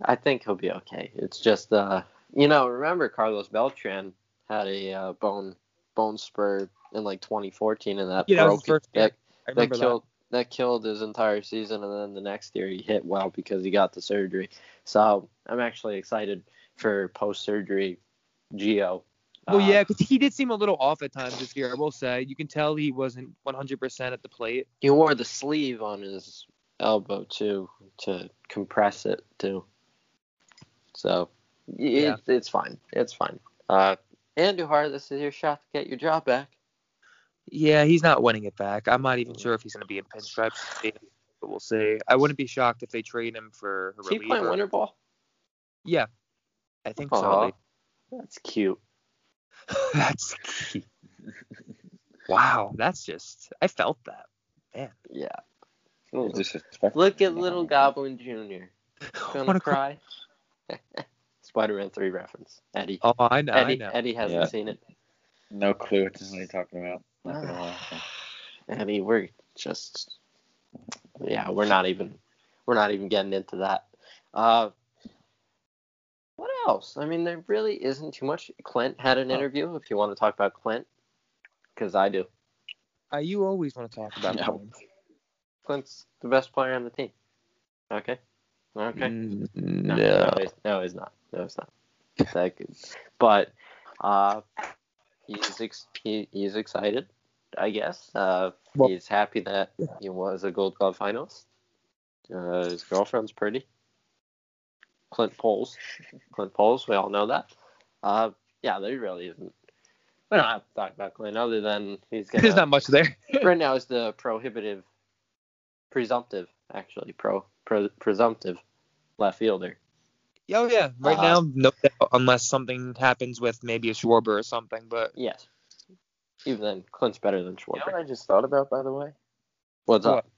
I think he'll be okay. It's just uh you know remember Carlos Beltran had a uh, bone bone spur in like 2014 and that Yeah, that broke that, that that. killed that killed his entire season and then the next year he hit well because he got the surgery. So I'm actually excited for post surgery Gio. Well, Uh, yeah, because he did seem a little off at times this year. I will say you can tell he wasn't 100% at the plate. He wore the sleeve on his elbow too to compress it too. So y- Yeah. it's, fine. It's fine. Uh, Andujar, this is your shot to get your job back. Yeah, he's not winning it back. I'm not even sure if he's going to be in pinstripes, but we'll see. I wouldn't be shocked if they trade him for a Is he playing winter ball? Yeah, I think Aw, so. that's cute. that's key. wow, that's just I felt that. Man, Yeah. It's disrespectful. Look at little Goblin Jr. Gonna Wanna cry. Spider-Man 3 reference. Eddie. Oh, I know, I Eddie, know. Eddie hasn't Yeah. seen it. No clue what you're talking about. Not. Eddie, we're just yeah, we're not even we're not even getting into that. Uh, what else? I mean, there really isn't too much. Clint had an interview. If you want to talk about Clint, because I do. Uh, you always want to talk about No. Clint. Clint's the best player on the team. Okay. Okay. Mm, No, no. no, he's, no, he's not. No, he's not. That good. But uh, he's ex- he, he's excited, I guess. Uh, Well- he's happy that he was a Gold Glove finalist. Uh, his girlfriend's pretty. Clint Poles. Clint Poles, we all know that. Uh, yeah, there really isn't. We don't have to talk about Clint other than he's gonna. There's not much there. right now is the prohibitive, presumptive, actually pro, pro presumptive left fielder. Oh yeah, right Uh, now no doubt, unless something happens with maybe a Schwarber or something. But Yes. Even then, Clint's better than You know what I just thought about, by the way? What's What? up?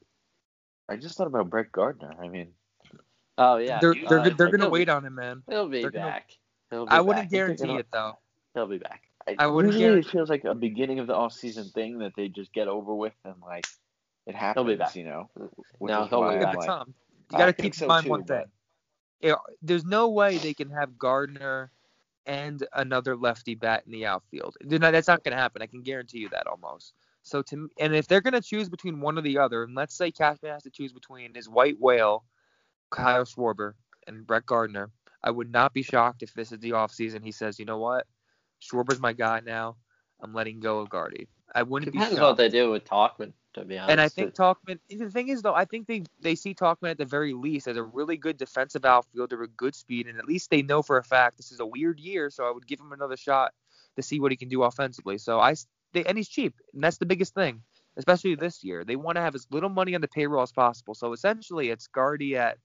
I just thought about Brett Gardner. I mean, Oh yeah, they're they're uh, they're gonna wait be, on him, man. He'll be they're gonna- back. He'll be I wouldn't back. guarantee it though. He'll be back. I wouldn't really, guarantee- it feels like a beginning of the off season thing that they just get over with and like it happens. He'll be back. You know. Uh, no, he'll be why Yeah, I'm back. like, Tom, you got to think keep so in mind too, one thing. Yeah, there's no way they can have Gardner and another lefty bat in the outfield. Not- That's not going to happen. I can guarantee you that almost. So to and if they're going to choose between one or the other, and let's say Cashman has to choose between his white whale, Kyle Schwarber, and Brett Gardner, I would not be shocked if this is the offseason. He says, you know what, Schwarber's my guy now. I'm letting go of Gardy. I wouldn't be Depends shocked. what they do with Tauchman, to be honest. And I think Tauchman. The thing is, though, I think they they see Tauchman at the very least as a really good defensive outfielder with good speed, and at least they know for a fact this is a weird year, so I would give him another shot to see what he can do offensively. So I they, and he's cheap, and that's the biggest thing, especially this year. They want to have as little money on the payroll as possible. So essentially, it's Gardy at.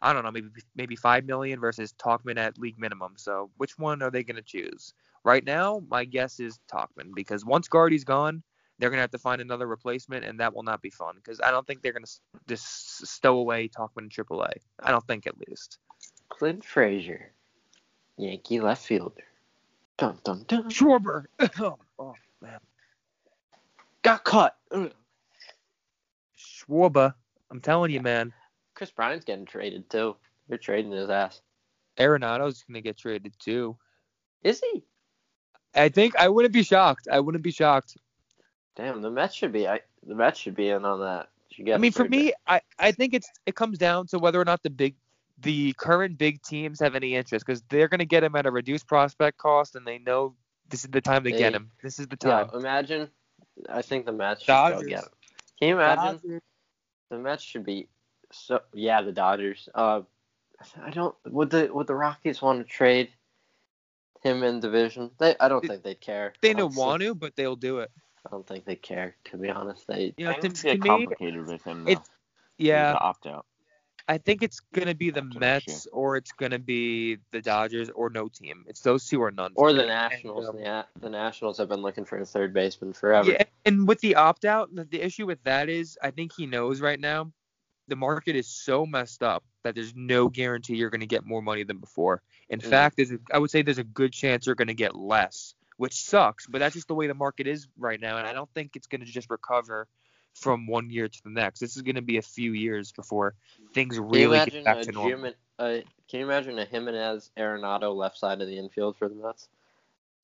I don't know, maybe maybe five million versus Tauchman at league minimum. So which one are they going to choose? Right now, my guess is Tauchman because once Gardy's gone, they're gonna have to find another replacement, and that will not be fun because I don't think they're gonna s- just stow away Tauchman in AAA. I don't think at least. Clint Frazier, Yankee left fielder. Dun dun dun. Schwarber. oh man. Got cut. Ugh. Schwarber. I'm telling you, man. Kris Bryant's getting traded too. They're trading his ass. Arenado's gonna get traded too. Is he? I think I wouldn't be shocked. I wouldn't be shocked. Damn, the Mets should be. I, the Mets should be in on that. Should get I a mean, for third me, I, I think it's it comes down to whether or not the big the current big teams have any interest because they're gonna get him at a reduced prospect cost, and they know this is the time to get They- him. This is the time. Yeah, time. imagine. I think the Mets should go Dodgers. get him. Can you imagine? Dodgers. The Mets should be so. Yeah, the Dodgers. Uh, I don't. Would the would the Rockies want to trade him in division? They. I don't think they'd care. They don't honestly. want to, but they'll do it. I don't think they care. To be honest, they. You know, to, things to get me, complicated with him. Though. it's- yeah, opt out. I think it's gonna be the That's what I'm Mets or it's gonna be the Dodgers or no team. It's those two or none. Or the me. Nationals. And, um, yeah, the Nationals have been looking for a third baseman forever. Yeah, and with the opt out, the, the issue with that is I think he knows right now the market is so messed up that there's no guarantee you're going to get more money than before. In Mhm. fact, there's a, I would say there's a good chance you're going to get less, which sucks, but that's just the way the market is right now, and I don't think it's going to just recover from one year to the next. This is going to be a few years before things really get back to normal. Uh, Can you imagine a Giménez Arenado left side of the infield for the Mets?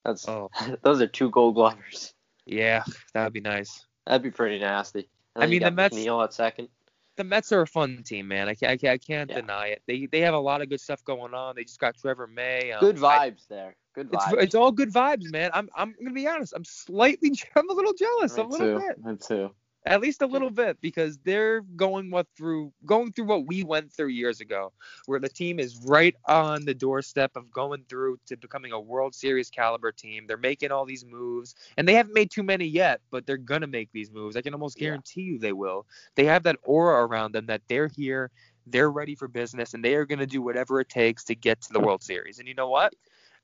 That's Oh, those are two Gold Glovers. yeah, that would be nice. That'd be pretty nasty. And I mean, the Mets- McNeil at second. The Mets are a fun team, man. I can't, I can't, I can't Yeah. deny it. They they have a lot of good stuff going on. They just got Trevor May. Um, Good I- vibes there. Good it's vibes. it's all good vibes, man. I'm I'm gonna be honest. I'm slightly, I'm a little jealous, a little bit, Me too. At least a little bit, because they're going what through going through what we went through years ago, where the team is right on the doorstep of going through to becoming a World Series caliber team. They're making all these moves, and they haven't made too many yet, but they're gonna make these moves. I can almost Yeah. guarantee you they will. They have that aura around them that they're here, they're ready for business, and they are gonna do whatever it takes to get to the World Series. And you know what?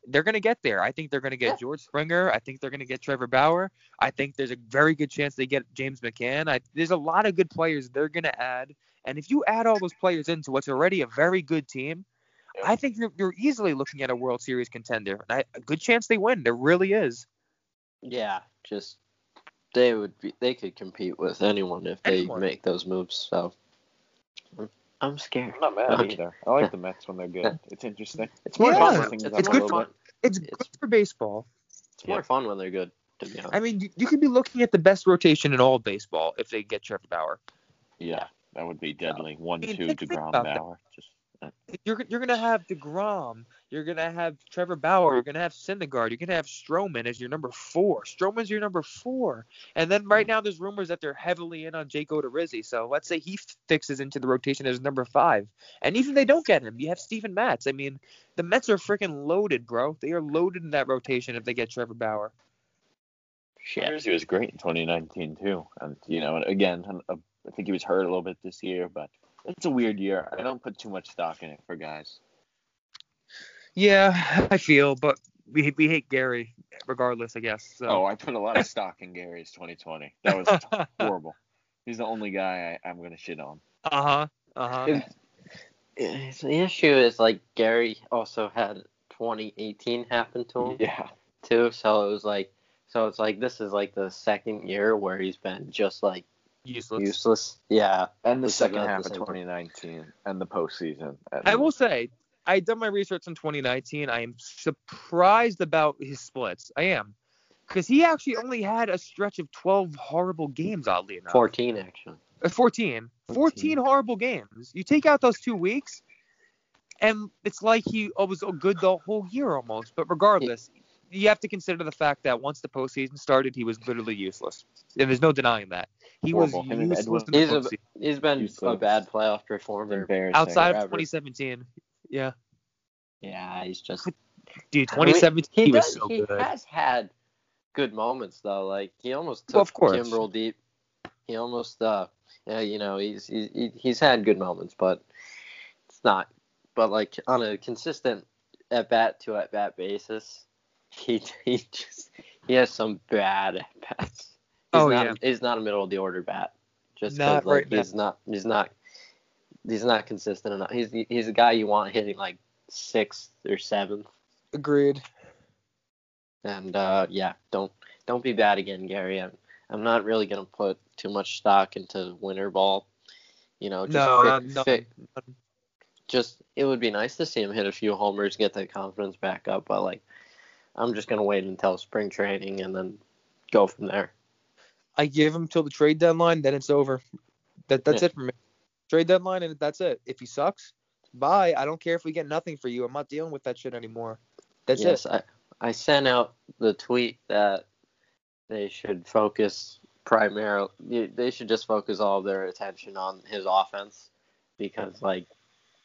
They're going to get there. I think they're going to get Yeah. George Springer. I think they're going to get Trevor Bauer. I think there's a very good chance they get James McCann. I, there's a lot of good players they're going to add. And if you add all those players into what's already a very good team, I think you're, you're easily looking at a World Series contender. And I, a good chance they win. There really is. Yeah, just they would be. They could compete with anyone if they make those moves. So I'm scared. I'm not mad Okay. either. I like the Mets when they're good. It's interesting. It's more Yeah. fun. Spice when- things It's, It's good little for bit. it's It's- good for baseball. it's more fun when they're good. To be honest. I mean, you, you could be looking at the best rotation in all of baseball if they get Trevor Bauer. Yeah, that would be deadly. One, I mean, two, think- think Degrom, about that. Bauer. Just You're you're gonna have Degrom. You're gonna have Trevor Bauer. You're gonna have Syndergaard. You're gonna have Stroman as your number four. Stroman's your number four. And then right now there's rumors that they're heavily in on Jake Odorizzi. So let's say he fixes into the rotation as number five. And even if they don't get him, you have Steven Matz. I mean, the Mets are freaking loaded, bro. They are loaded in that rotation if they get Trevor Bauer. Shit. Was great in 2019 too, and you know, again, uh, I think he was hurt a little bit this year, but it's a weird year. I don't put too much stock in it for guys. Yeah, I feel, but we we hate Gary regardless, I guess. So. Oh, I put a lot of stock in Gary's 2020. That was horrible. He's the only guy I, I'm gonna shit on. Uh huh. Uh huh. So the issue is like Gary also had 2018 happen to him Yeah, too, so it was like, so it's like this is like the second year where he's been just like Useless. useless. Yeah, and the It's second about half the of same. 2019 and the postseason. And I will say, I done my research in 2019. I am surprised about his splits. I am, because he actually only had a stretch of 12 horrible games. Oddly enough, 14 actually. Uh, 14. 14 horrible games. You take out those two weeks, and it's like he uh, was good the whole year almost. But regardless, you have to consider the fact that once the postseason started, he was literally useless, and there's no denying that. He Horrible. was Him and useless in the He's a postseason. he's been a bad playoff performer. embarrassing. outside of forever. 2017. Yeah, Yeah, he's just dude, I mean, 2017 he, was does- so he good. has had good moments though. Like he almost took Well, of course. Kimbrel deep. He almost uh yeah, you know, he's he's he's had good moments, but it's not but like on a consistent at bat to at bat basis, he he just he has some bad bats. He's Oh, not yeah. he's not a middle of the order bat. Just Not like right now. he's not he's not he's not consistent enough. He's he's a guy you want hitting like sixth or seventh. Agreed. And uh, yeah, don't don't be bad again, Gary. I'm I'm not really gonna put too much stock into winter ball. You know, just No, fi- not- no. fi- just it would be nice to see him hit a few homers, get that confidence back up. But like, I'm just gonna wait until spring training and then go from there. I give him till the trade deadline, then it's over. That that's Yeah. it for me. Trade deadline and that's it. If he sucks, bye. I don't care if we get nothing for you. I'm not dealing with that shit anymore. That's yes, it. I I sent out the tweet that they should focus primarily. They should just focus all of their attention on his offense because like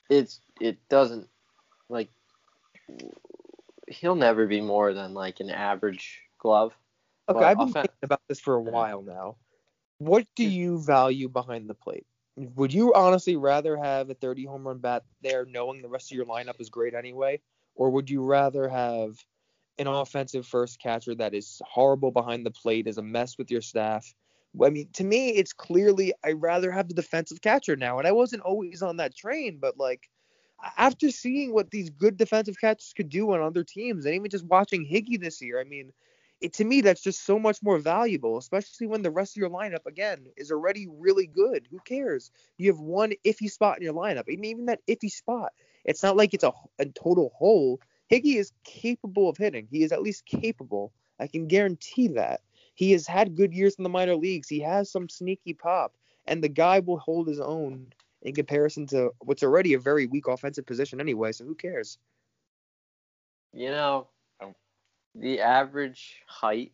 it's it doesn't like he'll never be more than like an average glove. Okay, I've been offen- thinking about this for a while now. What do mm. you value behind the plate? Would you honestly rather have a 30 home run bat there, knowing the rest of your lineup is great anyway, or would you rather have an offensive first catcher that is horrible behind the plate, is a mess with your staff? I mean, to me, it's clearly I'd rather have the defensive catcher now, and I wasn't always on that train, but like after seeing what these good defensive catchers could do on other teams, and even just watching Higgy this year, I mean it, to me that's just so much more valuable, especially when the rest of your lineup again is already really good. Who cares? You have one iffy spot in your lineup, and even that iffy spot, it's not like it's a, a total hole. Higgy is capable of hitting. He is at least capable. I can guarantee that. He has had good years in the minor leagues. He has some sneaky pop, and the guy will hold his own in comparison to what's already a very weak offensive position anyway. So who cares? You know, the average height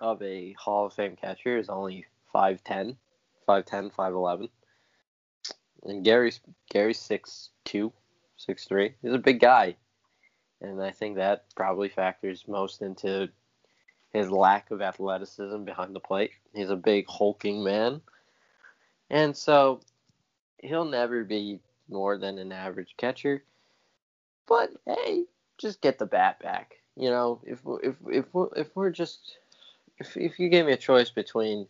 of a Hall of Fame catcher is only 5'10", 5'10", 5'11". And Gary's Gary's 6'2", 6'3". He's a big guy. And I think that probably factors most into his lack of athleticism behind the plate. He's a big hulking man. And so he'll never be more than an average catcher. But hey, just get the bat back. You know, if if if we're, if we're just if if you gave me a choice between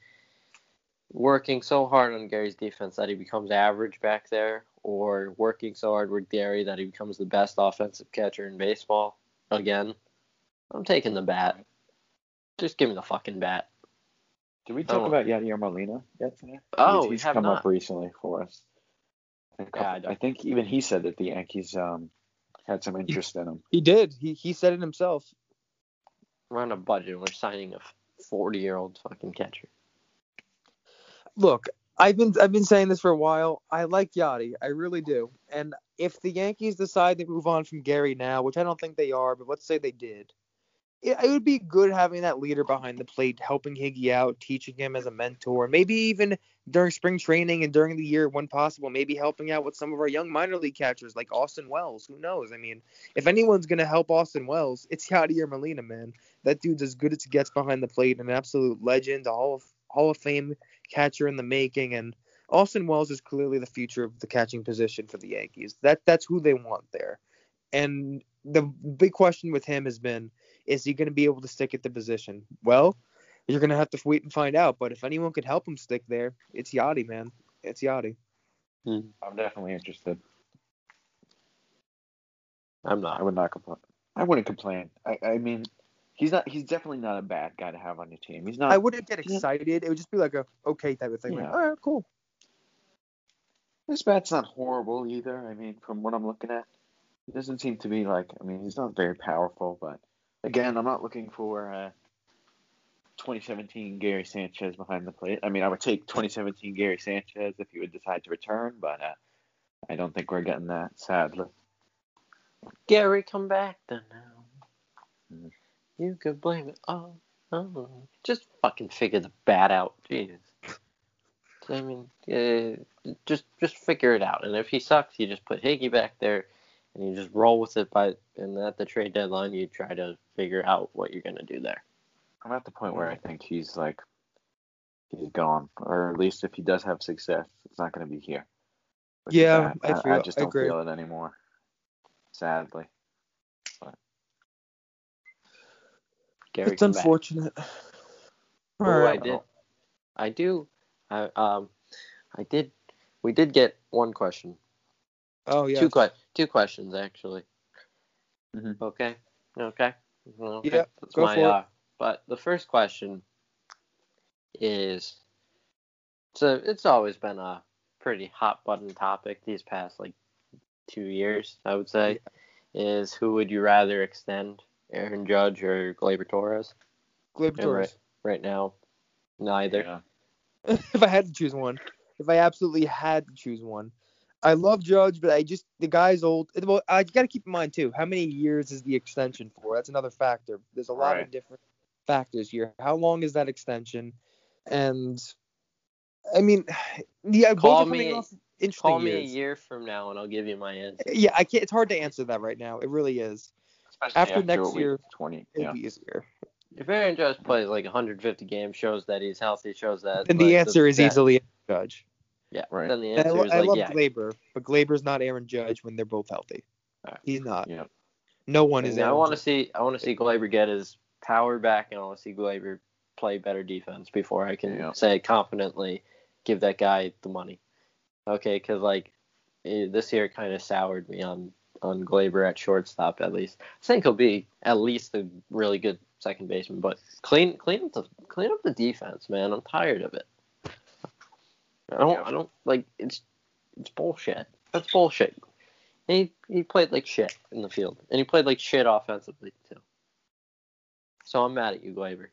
working so hard on Gary's defense that he becomes average back there, or working so hard with Gary that he becomes the best offensive catcher in baseball again, I'm taking the bat. Just give me the fucking bat. Did we talk Oh. about Yadier Molina yet today? Oh, he's, he's come not. up recently for us. A couple, Yeah, I I, think even he said that the Yankees um had some interest in him. He did. He he said it himself. We're on a budget. and We're signing a 40 year old fucking catcher. Look, I've been I've been saying this for a while. I like Yadi, I really do. And if the Yankees decide to move on from Gary now, which I don't think they are, but let's say they did, it, it would be good having that leader behind the plate, helping Higgy out, teaching him as a mentor, maybe even during spring training and during the year when possible, maybe helping out with some of our young minor league catchers like Austin Wells. Who knows? I mean, if anyone's gonna help Austin Wells, it's or Molina, man. That dude's as good as it gets behind the plate, an absolute legend, a Hall of Hall of Fame catcher in the making, and Austin Wells is clearly the future of the catching position for the Yankees. That that's who they want there. And the big question with him has been, is he going to be able to stick at the position? Well, you're going to have to wait and find out. But if anyone could help him stick there, it's Yadi, man. It's Yadi. Hmm. I'm definitely interested. I'm not. I would not complain. I wouldn't complain. I, I mean, he's not. He's definitely not a bad guy to have on your team. He's not. I wouldn't get yeah. excited. It would just be like a okay type of thing. Like, Yeah. all right, cool. This bat's not horrible either. I mean, from what I'm looking at, he doesn't seem to be like. I mean, he's not very powerful, but again, I'm not looking for uh, 2017 Gary Sanchez behind the plate. I mean, I would take 2017 Gary Sanchez if he would decide to return, but uh, I don't think we're getting that, sadly. Gary, come back then now. Mhm. You could blame it. Oh, oh. Just fucking figure the bat out. Jesus. I mean, uh, just just figure it out. And if he sucks, you just put Higgy back there, and you just roll with it. By and at the trade deadline, you try to figure out what you're gonna do there. I'm at the point where I think he's like, he's gone, or at least if he does have success, it's not going to be here. Which Yeah, bad. I feel- just don't agree. feel it anymore. Sadly. Gary, it's come back. unfortunate. All Oh, I did. I do. I um, I did. We did get one question. Oh yeah. Two que- two questions actually. Mhm. Okay. Okay. Okay. Yeah, That's go my for it. uh. But the first question is, so it's always been a pretty hot button topic these past like two years. I would say, is who would you rather extend, Aaron Judge or Gleyber Torres? Gleyber Yeah, Torres. Right now, neither. Yeah. if I had to choose one, if I absolutely had to choose one, I love Judge, but I just the guy's old. Well, I got to keep in mind too, how many years is the extension for? That's another factor. There's a lot of different factors here. How long is that extension? And I mean, yeah, both Call me- Call me a year from now and I'll give you my answer. Yeah, I can't. It's hard to answer that right now. It really is. Especially After next week, year, 20. It'll Yeah. be easier. If Aaron Judge plays like 150 games, shows that he's healthy, shows that. And the answer is that- easily Judge. Yeah. Right. Then the And I, lo- is I like love yeah. Gleyber, but Gleyber's not Aaron Judge when they're both healthy. Alright. He's not. Yeah. No one is. And I want to see I want to see Gleyber get his power back, and I want to see Gleyber play better defense before I can Yeah. say confidently give that guy the money. Okay, because like eh, this year kind of soured me on on Gleyber at shortstop at least. I think he'll be at least a really good second baseman, but clean clean up the clean up the defense, man. I'm tired of it. I don't Yeah. I don't like it's it's bullshit. That's bullshit. And he he played like shit in the field, and he played like shit offensively too. So I'm mad at you, Gleyber.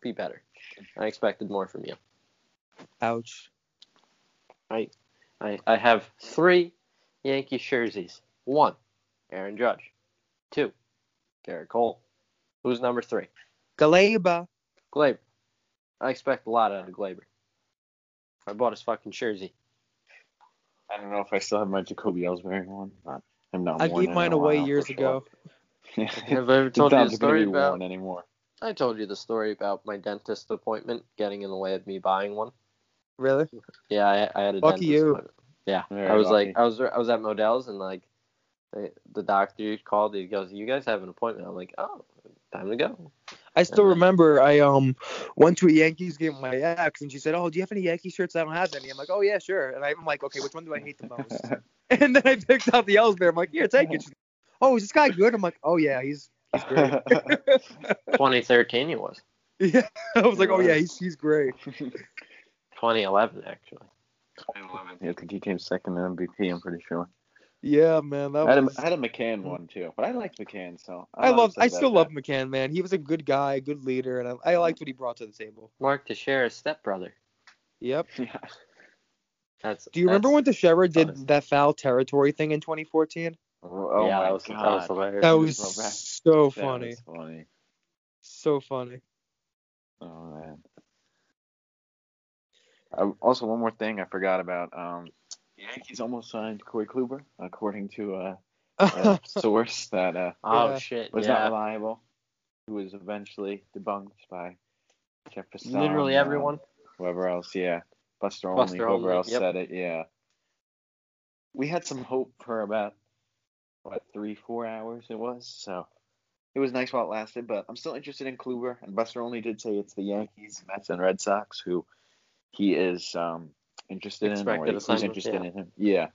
Be better. I expected more from you. Ouch. I I I have three Yankee jerseys. One, Aaron Judge. Two, Gerrit Cole. Who's number three? Galeba. Gleyber. I expect a lot out of Gleyber. I bought his fucking jersey. I don't know if I still have my Jacoby Ellsbury one, but I'm not I gave mine away years ago. sure. Have I ever told you not the story be about? worn anymore. I told you the story about my dentist appointment getting in the way of me buying one. Really? Yeah, I, I had a Lucky dentist you. appointment. Yeah, Very I was lucky. like, I was I was at Modell's and like, the, the doctor called. He goes, "You guys have an appointment." I'm like, "Oh, time to go." I still remember I um went to a Yankees game with my ex and she said, "Oh, do you have any Yankee shirts? I don't have any." I'm like, "Oh yeah, sure." And I'm like, "Okay, which one do I hate the most?" and then I picked out the Ellsbury. I'm like, "Here, take it." She's oh, is this guy good? I'm like, "Oh yeah, he's he's great." 2013 he was. yeah, I was like, "Oh yeah, he's he's great." 2011 actually. 2011. I think he came second in MVP. I'm pretty sure. Yeah, man. That I had, a, was, I had a McCann one too, but I liked McCann, so I don't love. I still bad. love McCann, man. He was a good guy, a good leader, and I, I liked what he brought to the table. Mark Teixeira's stepbrother. Yep. Yeah. That's. Do you remember when Teixeira did honest. that foul territory thing in 2014? Oh yeah, my that was, god. that was hilarious. That That was was so bad. so That funny. was funny. So funny. Oh man. Uh, also, one more thing I forgot about. Um, Yankees almost signed Corey Kluber, according to uh, a source that uh, Oh Yeah. shit! was yeah. not reliable, who was eventually debunked by Jefferson. Literally uh, everyone. whoever else, yeah. Buster, only, Buster whoever Olney, else yep. said it, yeah. We had some hope for about what three, four hours it was, so it was nice while it lasted. But I'm still interested in Kluber, and Buster Olney did say it's the Yankees, Mets, and Red Sox who he is um interested in, or who's interested yeah. in him. Yeah.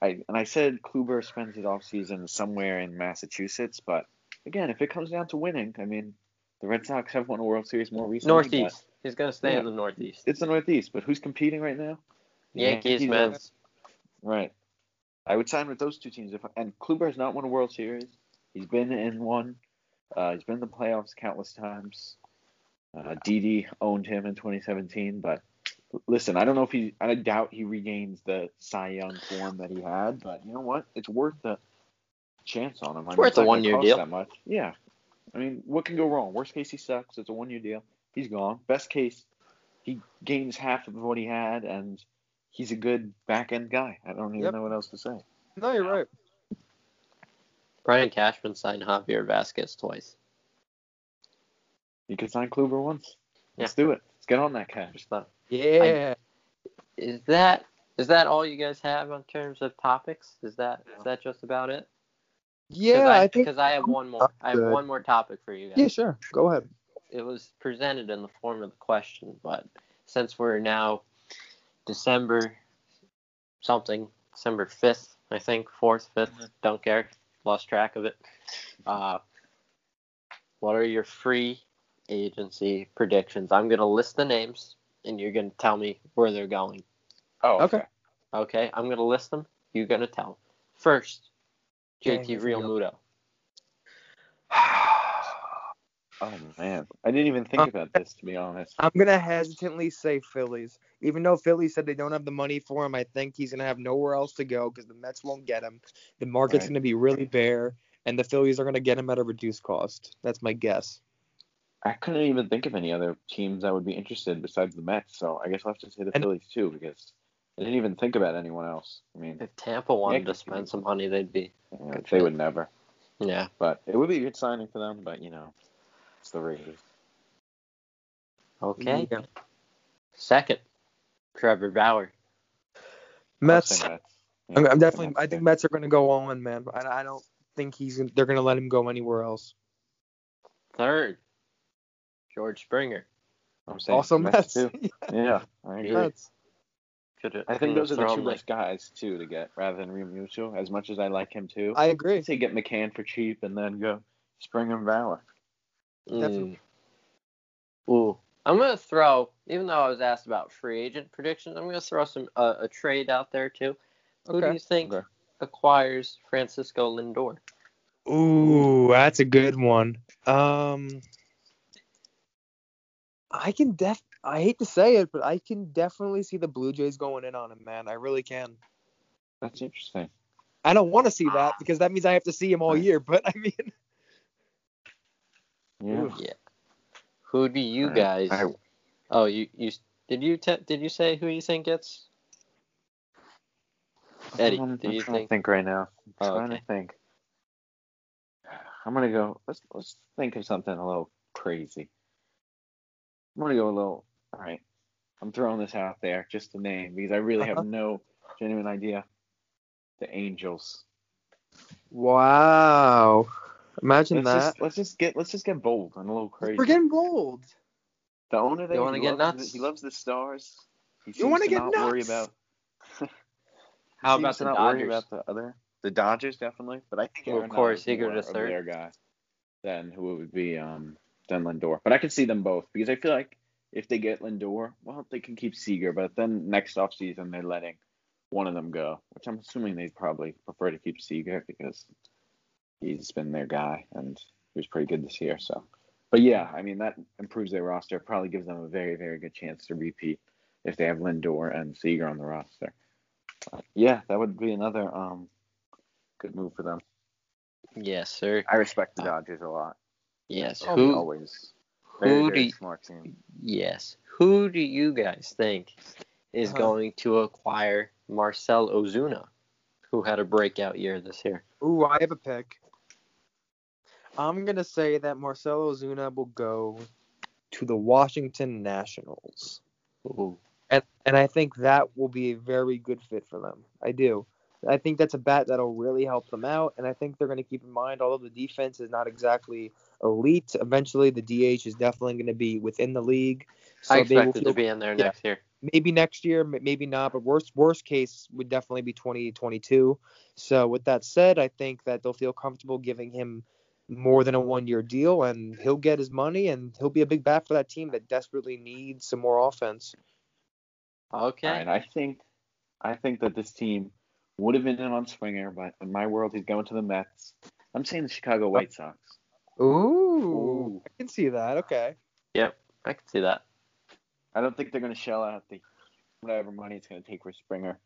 I and I said Kluber spends his off season somewhere in Massachusetts, but again, if it comes down to winning, I mean, the Red Sox have won a World Series more recently. Northeast. He's gonna stay Yeah. in the Northeast. it's the Northeast, but who's competing right now? The Yankees, are- Mets. Right. I would sign with those two teams. If and Kluber has not won a World Series. He's been in one. Uh, he's been in the playoffs countless times. Uh, Didi owned him in 2017, but listen, I don't know if he. I doubt he regains the Cy Young form that he had. But you know what? It's worth the chance on him. I mean, worth not a one-year cost deal. That much. Yeah. I mean, what can go wrong? Worst case, he sucks. It's a one-year deal. He's gone. Best case, he gains half of what he had, and he's a good back end guy. I don't even Yep. know what else to say. No, you're right. Brian Cashman signed Javier Vazquez twice. You could sign Kluber once. Let's Yeah. do it. Let's get on that cash. Just thought- Yeah. Is that is that all you guys have in terms of topics? Is that is that just about it? yeah, I, I think. because I have one more. I have one more topic for you guys. Yeah, sure. Go ahead. it was presented in the form of the question, but since we're now December something, December fifth, I think, fourth, 5th don't care, lost track of it. Uh, what are your free agency predictions? I'm gonna list the names, and you're gonna tell me where they're going. Oh, Okay. Okay, I'm gonna list them. You're gonna tell. First, JT here Real go. Muto. Oh man, I didn't even think about this to be honest. I'm gonna hesitantly say Phillies, even though Philly said they don't have the money for him. I think he's gonna have nowhere else to go because the Mets won't get him. The market's Right. gonna be really bare, and the Phillies are gonna get him at a reduced cost. That's my guess. I couldn't even think of any other teams that would be interested besides the Mets. So I guess I'll have to say the And- Phillies too because I didn't even think about anyone else. I mean, If Tampa wanted Yankees to spend some money, they'd be you know, they would never. yeah. But it would be a good signing for them. But you know, it's the Rays. Okay. Yeah. Second, Trevor Bauer. I'll Mets. say Mets. I'm, Yeah, I'm definitely. Mets I think too. Mets are gonna go on, man. I, I don't think he's. They're gonna let him go anywhere else. Third, George Springer. I'm saying Also Mets Mets. too. Yeah, I agree. Mets. Could I think those are the two best guys too to get rather than Realmuto. As much as I like him too, I agree. I'd say get McCann for cheap and then go Springer and Bauer. Definitely. Mm. Ooh, I'm gonna throw. Even though I was asked about free agent predictions, I'm gonna throw some uh, a trade out there too. Who do you think Okay. acquires Francisco Lindor? Ooh, that's a good one. Um, I can def. I hate to say it, but I can definitely see the Blue Jays going in on him, man. I really can. That's interesting. I don't want to see that because that means I have to see him all year. But I mean, Yeah. Yeah. Who do you I- guys? I- oh, you you did you te- did you say who you think gets? Um, Eddie, I'm, do I'm you trying think? to think right now. I'm Oh, trying okay. to think. I'm gonna go. Let's let's think of something a little crazy. I'm gonna go a little. All right. I'm throwing this out there just to name because I really Uh-huh. have no genuine idea. The Angels. wow! Imagine Let's that. just let's just get let's just get bold and a little crazy. We're getting bold. the owner there. wanna get loves nuts? The, he loves the stars. He You wanna get not worry nuts? about. How about to the not worry about the other. The Dodgers definitely, but I think Well, Arenado Corey is Seager more to of third. their guy than who it would be um than Lindor. But I could see them both because I feel like if they get Lindor, well, they can keep Seager, but then next offseason they're letting one of them go, which I'm assuming they'd probably prefer to keep Seager because he's been their guy and he was pretty good this year. So, but yeah, I mean that improves their roster. Probably gives them a very very good chance to repeat if they have Lindor and Seager on the roster. Yeah, that would be another um good move for them. Yes, sir. I respect the Dodgers a lot. Yes. Oh, Who? always very, who very do- smart team. Yes. Who do you guys think is Uh-huh. going to acquire Marcell Ozuna, who had a breakout year this year? Ooh, I have a pick. I'm gonna say that Marcell Ozuna will go to the Washington Nationals, Ooh. and and I think that will be a very good fit for them. I do. I think that's a bat that'll really help them out, and I think they're going to keep in mind, although the defense is not exactly elite, eventually the DH is definitely going to be within the league. So I they will expect it to be in there yeah. next year. maybe next year, maybe not, but worst worst case would definitely be 2022. So with that said, I think that they'll feel comfortable giving him more than a one year deal, and he'll get his money, and he'll be a big bat for that team that desperately needs some more offense. Okay. All right, I think I think that this team would have been in on Springer, but in my world, he's going to the Mets. I'm saying the Chicago White Sox. Ooh, I can see that. Okay. Yep, I can see that. I don't think they're going to shell out the whatever money it's going to take for Springer.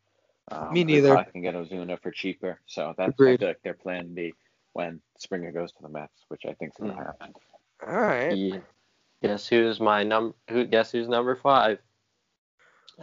Um, Me neither. I can get Ozuna for cheaper, so that's I Agreed. feel like their plan B when Springer goes to the Mets, which I think is going to Mm. happen. All right. Yeah. Guess who's my number? Who? Guess who's number five?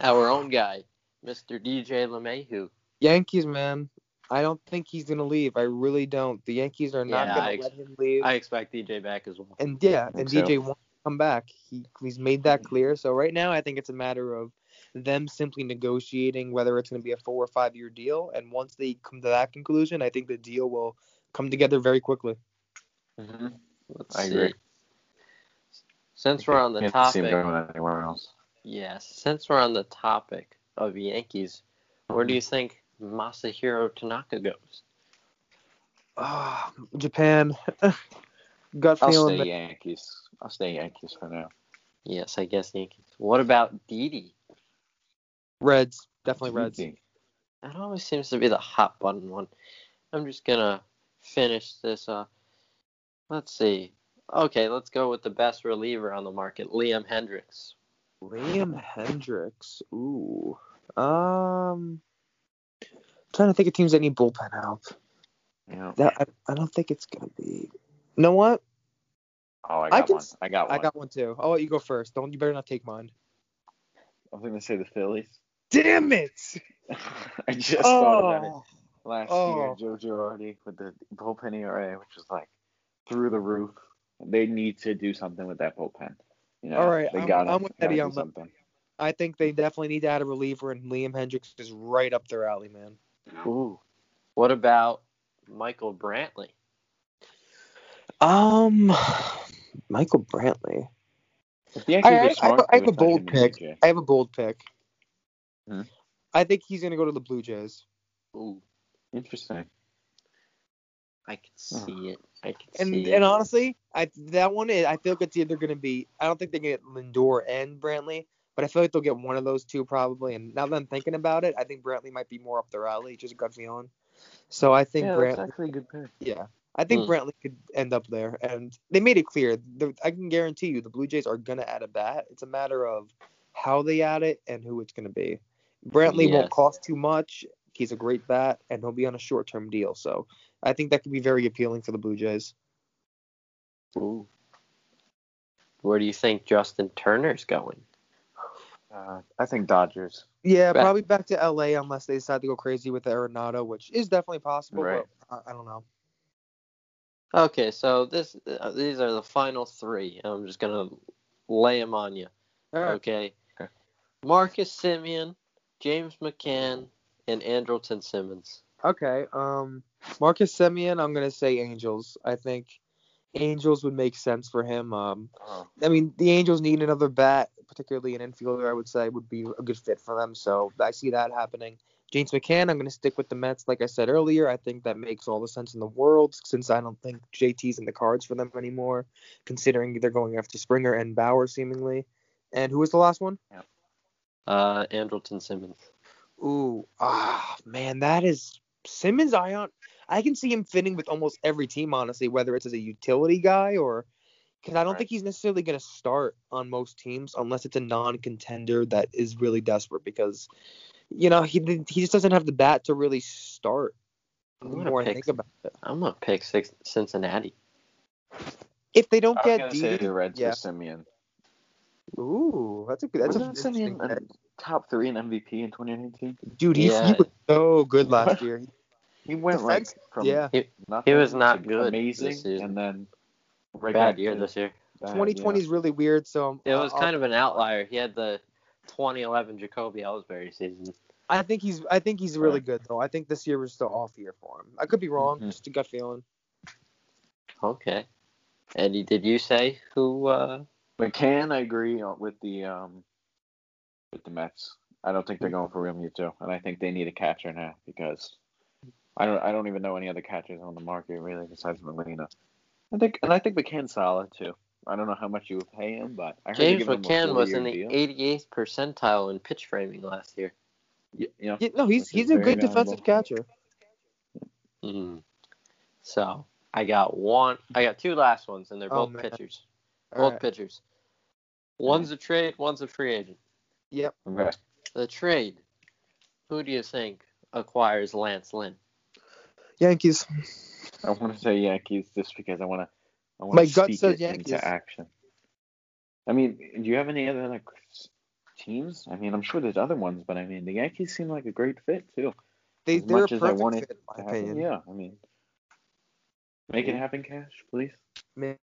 Our own guy, Mr. DJ LeMahieu. Yankees, man. I don't think he's gonna leave. I really don't. The Yankees are not Yeah, gonna ex- let him leave. I expect DJ back as well. And yeah, and so. DJ wants to come back. He he's made that clear. So right now, I think it's a matter of them simply negotiating whether it's going to be a four or five year deal. And once they come to that conclusion, I think the deal will come together very quickly. Mm-hmm. Let's I see. agree. Since we're on the Can't see topic, anywhere else. yes. Since we're on the topic of Yankees, where do you think Masahiro Tanaka goes? Ah, Japan. Gut I'll feeling. stay that- Yankees. I'll stay Yankees for now. Yes, I guess Yankees. What about Didi? Reds. Definitely Reds. That always seems to be the hot button one. I'm just gonna finish this. Uh, let's see. Okay, let's go with the best reliever on the market, Liam Hendriks. Liam Hendriks. Ooh. Um. Trying to think of teams that need bullpen help. Yeah. That I, I don't think it's gonna be. You know what? Oh, I I got can one. I got one. I got one too. I'll let you go first. Don't you better not take mine. I was gonna say the Phillies. Damn it! I just thought of that Oh, last Oh. year. Joe Girardi with the bullpen ERA, which was like through the roof. They need to do something with that bullpen. You know, All right, they I'm- gotta, I'm with Eddie on something. I think they definitely need to add a reliever, and Liam Hendriks is right up their alley, man. Ooh. What about Michael Brantley? Um, Michael Brantley. If the Yankees I, I, I, I have a bold pick. DJ. I have a bold pick. Hmm. I think he's gonna go to the Blue Jays. Ooh, Interesting. I can see it. I can And see and it. honestly, I that one I feel like it's either gonna be I don't think they get Lindor and Brantley, but I feel like they'll get one of those two probably. And now that I'm thinking about it, I think Brantley might be more up their alley, just a gut feeling. So I think Yeah, Brantley. that's actually a good pick. Yeah, I think Hmm. Brantley could end up there, and they made it clear. I can guarantee you, the Blue Jays are gonna add a bat. It's a matter of how they add it and who it's gonna be. Brantley Yes. won't cost too much. He's a great bat, and he'll be on a short-term deal. So I think that could be very appealing for the Blue Jays. Ooh. Where do you think Justin Turner's going? Uh, I think Dodgers. Yeah, Back- probably back to LA unless they decide to go crazy with the Arenado, which is definitely possible. Right. But I, I don't know. Okay, so this uh, these are the final three. I'm just gonna lay them on you. All right. Okay. Okay. Marcus Semien, James McCann, and Andrelton Simmons. Okay. Um, Marcus Semien, I'm gonna say Angels. I think Angels would make sense for him. Um, Oh. I mean, the Angels need another bat, particularly an infielder. I would say would be a good fit for them. So I see that happening. James McCann, I'm going to stick with the Mets. Like I said earlier, I think that makes all the sense in the world since I don't think JT's in the cards for them anymore, considering they're going after Springer and Bauer seemingly. And who was the last one? Yeah. Uh, Andrelton Simmons. Ooh, ah, man, that is Simmons. I I can see him fitting with almost every team, honestly, whether it's as a utility guy or because I don't Right. think he's necessarily going to start on most teams unless it's a non-contender that is really desperate. Because you know he he just doesn't have the bat to really start. I'm The gonna more pick- think about it, I'm gonna pick six, Cincinnati. if they don't I was get gonna say the Reds yeah. for Semien. Ooh, that's a good. That's a Wasn't Semien interesting a top three in MVP in 2019? dude. He, Yeah. he was so good last year. He went like from yeah, nothing He was not good this amazing, season. and then right Bad back year to this year. 2020 is really weird. So It was I'll- kind of an outlier. He had the 2011 Jacoby Ellsbury season. I think he's I think he's really good though. I think this year was the off year for him. I could be wrong, Mhm. just a gut feeling. Okay. Eddie, did you say who? uh McCann, I agree with the um with the Mets. I don't think they're going for Realmuto, and I think they need a catcher now because I don't I don't even know any other catchers on the market really besides Molina. I think and I think McCann's solid too. I don't know how much you would pay him, but I heard James give him a McCann was in the deal. 88th percentile in pitch framing last year. Y- You know, Yeah, no, he's he's a very good defensive catcher. Mm. So I got one. I got two last ones, and they're Oh, both man. pitchers. All Both right. pitchers. One's a trade. One's a free agent. Yep. okay. The trade. Who do you think acquires Lance Lynn? Yankees. I want to say Yankees just because I want to. I want My to gut speak says it Yankees. into action. I mean, do you have any other like teams? I mean, I'm sure there's other ones, but I mean, the Yankees seem like a great fit too. They As they're much a as I perfect wanted fit in my to happen. opinion. Yeah, I mean, make it happen, Cash, please. Make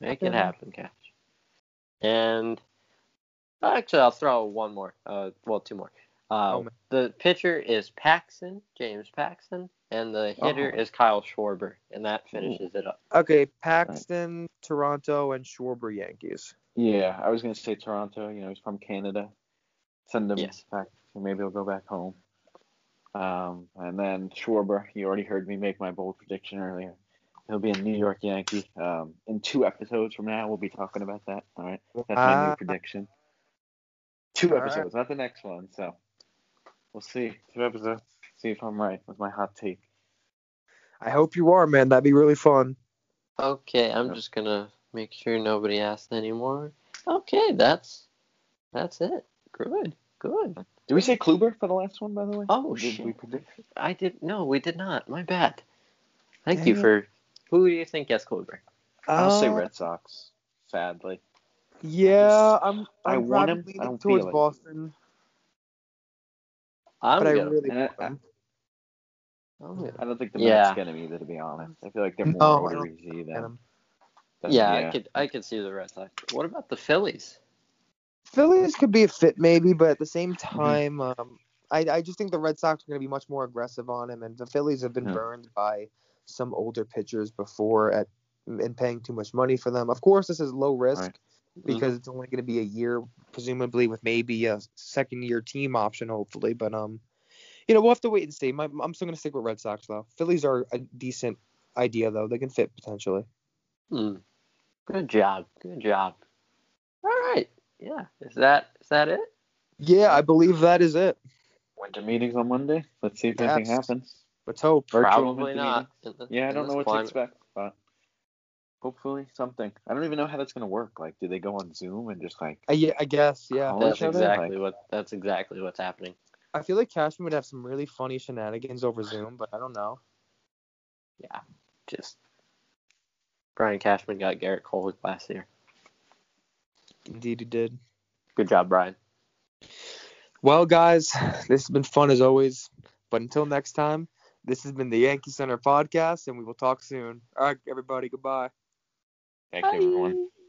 Yeah. it happen, Cash. And actually, I'll throw one more. Uh, well, two more. Uh, Oh, the pitcher is Paxton, James Paxton, and the hitter Oh. is Kyle Schwarber, and that finishes it up. Okay, Paxton, Toronto, and Schwarber Yankees. Yeah, I was gonna say Toronto. You know, he's from Canada. Send him Yes. back. Maybe he'll go back home. Um, and then Schwarber. You already heard me make my bold prediction earlier. He'll be a New York Yankee. Um, in two episodes from now, we'll be talking about that. All right, that's my new Ah. prediction. Two All right. episodes, not the next one. So we'll see. Two episodes. See if I'm right with my hot take. I hope you are, man. That'd be really fun. Okay, I'm just gonna make sure nobody asks anymore. Okay, that's that's it. Good, good. Did we say Kluber for the last one, by the way? Oh, did shit. we predict? I did no, we did not. My bad. Thank Dang you for. Who do you think gets Kluber? I'll say Uh, Red Sox. Sadly. Yeah, I'm. I I'm want probably him, I leaning don't towards feel it. Boston, I'm but I really And I- want him. I'm gonna- I don't think the Yeah. Mets get him either, to be honest. I feel like they're more No, I don't Odorizzi Get than, him. than yeah, I could. I could see the Red Sox. What about the Phillies? Phillies could be a fit maybe, but at the same Mm-hmm. time, um, I I just think the Red Sox are going to be much more aggressive on him, and the Phillies have been Yeah. burned by some older pitchers before at and paying too much money for them. Of course, this is low risk Right. because it's only going to be a year, presumably with maybe a second year team option, hopefully. But um, you know, we'll have to wait and see. My, I'm still going to stick with Red Sox though. Phillies are a decent idea though; they can fit potentially. Hmm. Good job. Good job. All right. Yeah. Is that is that it? Yeah, I believe that is it. Winter meetings on Monday. Let's see if anything happens. Let's hope. Virtual Probably not. the- Yeah, I don't know what climate. to expect, but hopefully something. I don't even know how that's gonna work. Like, do they go on Zoom and just like? I, yeah, I guess. Yeah. That's exactly Like- what. That's exactly what's happening. I feel like Cashman would have some really funny shenanigans over Zoom, but I don't know. Yeah. Just. Brian Cashman got Gerrit Cole last year. Indeed, he did. Good job, Brian. Well, guys, this has been fun as always. But until next time, this has been the Yankee Center podcast, and we will talk soon. All right, everybody, goodbye. Thank you, everyone. Bye.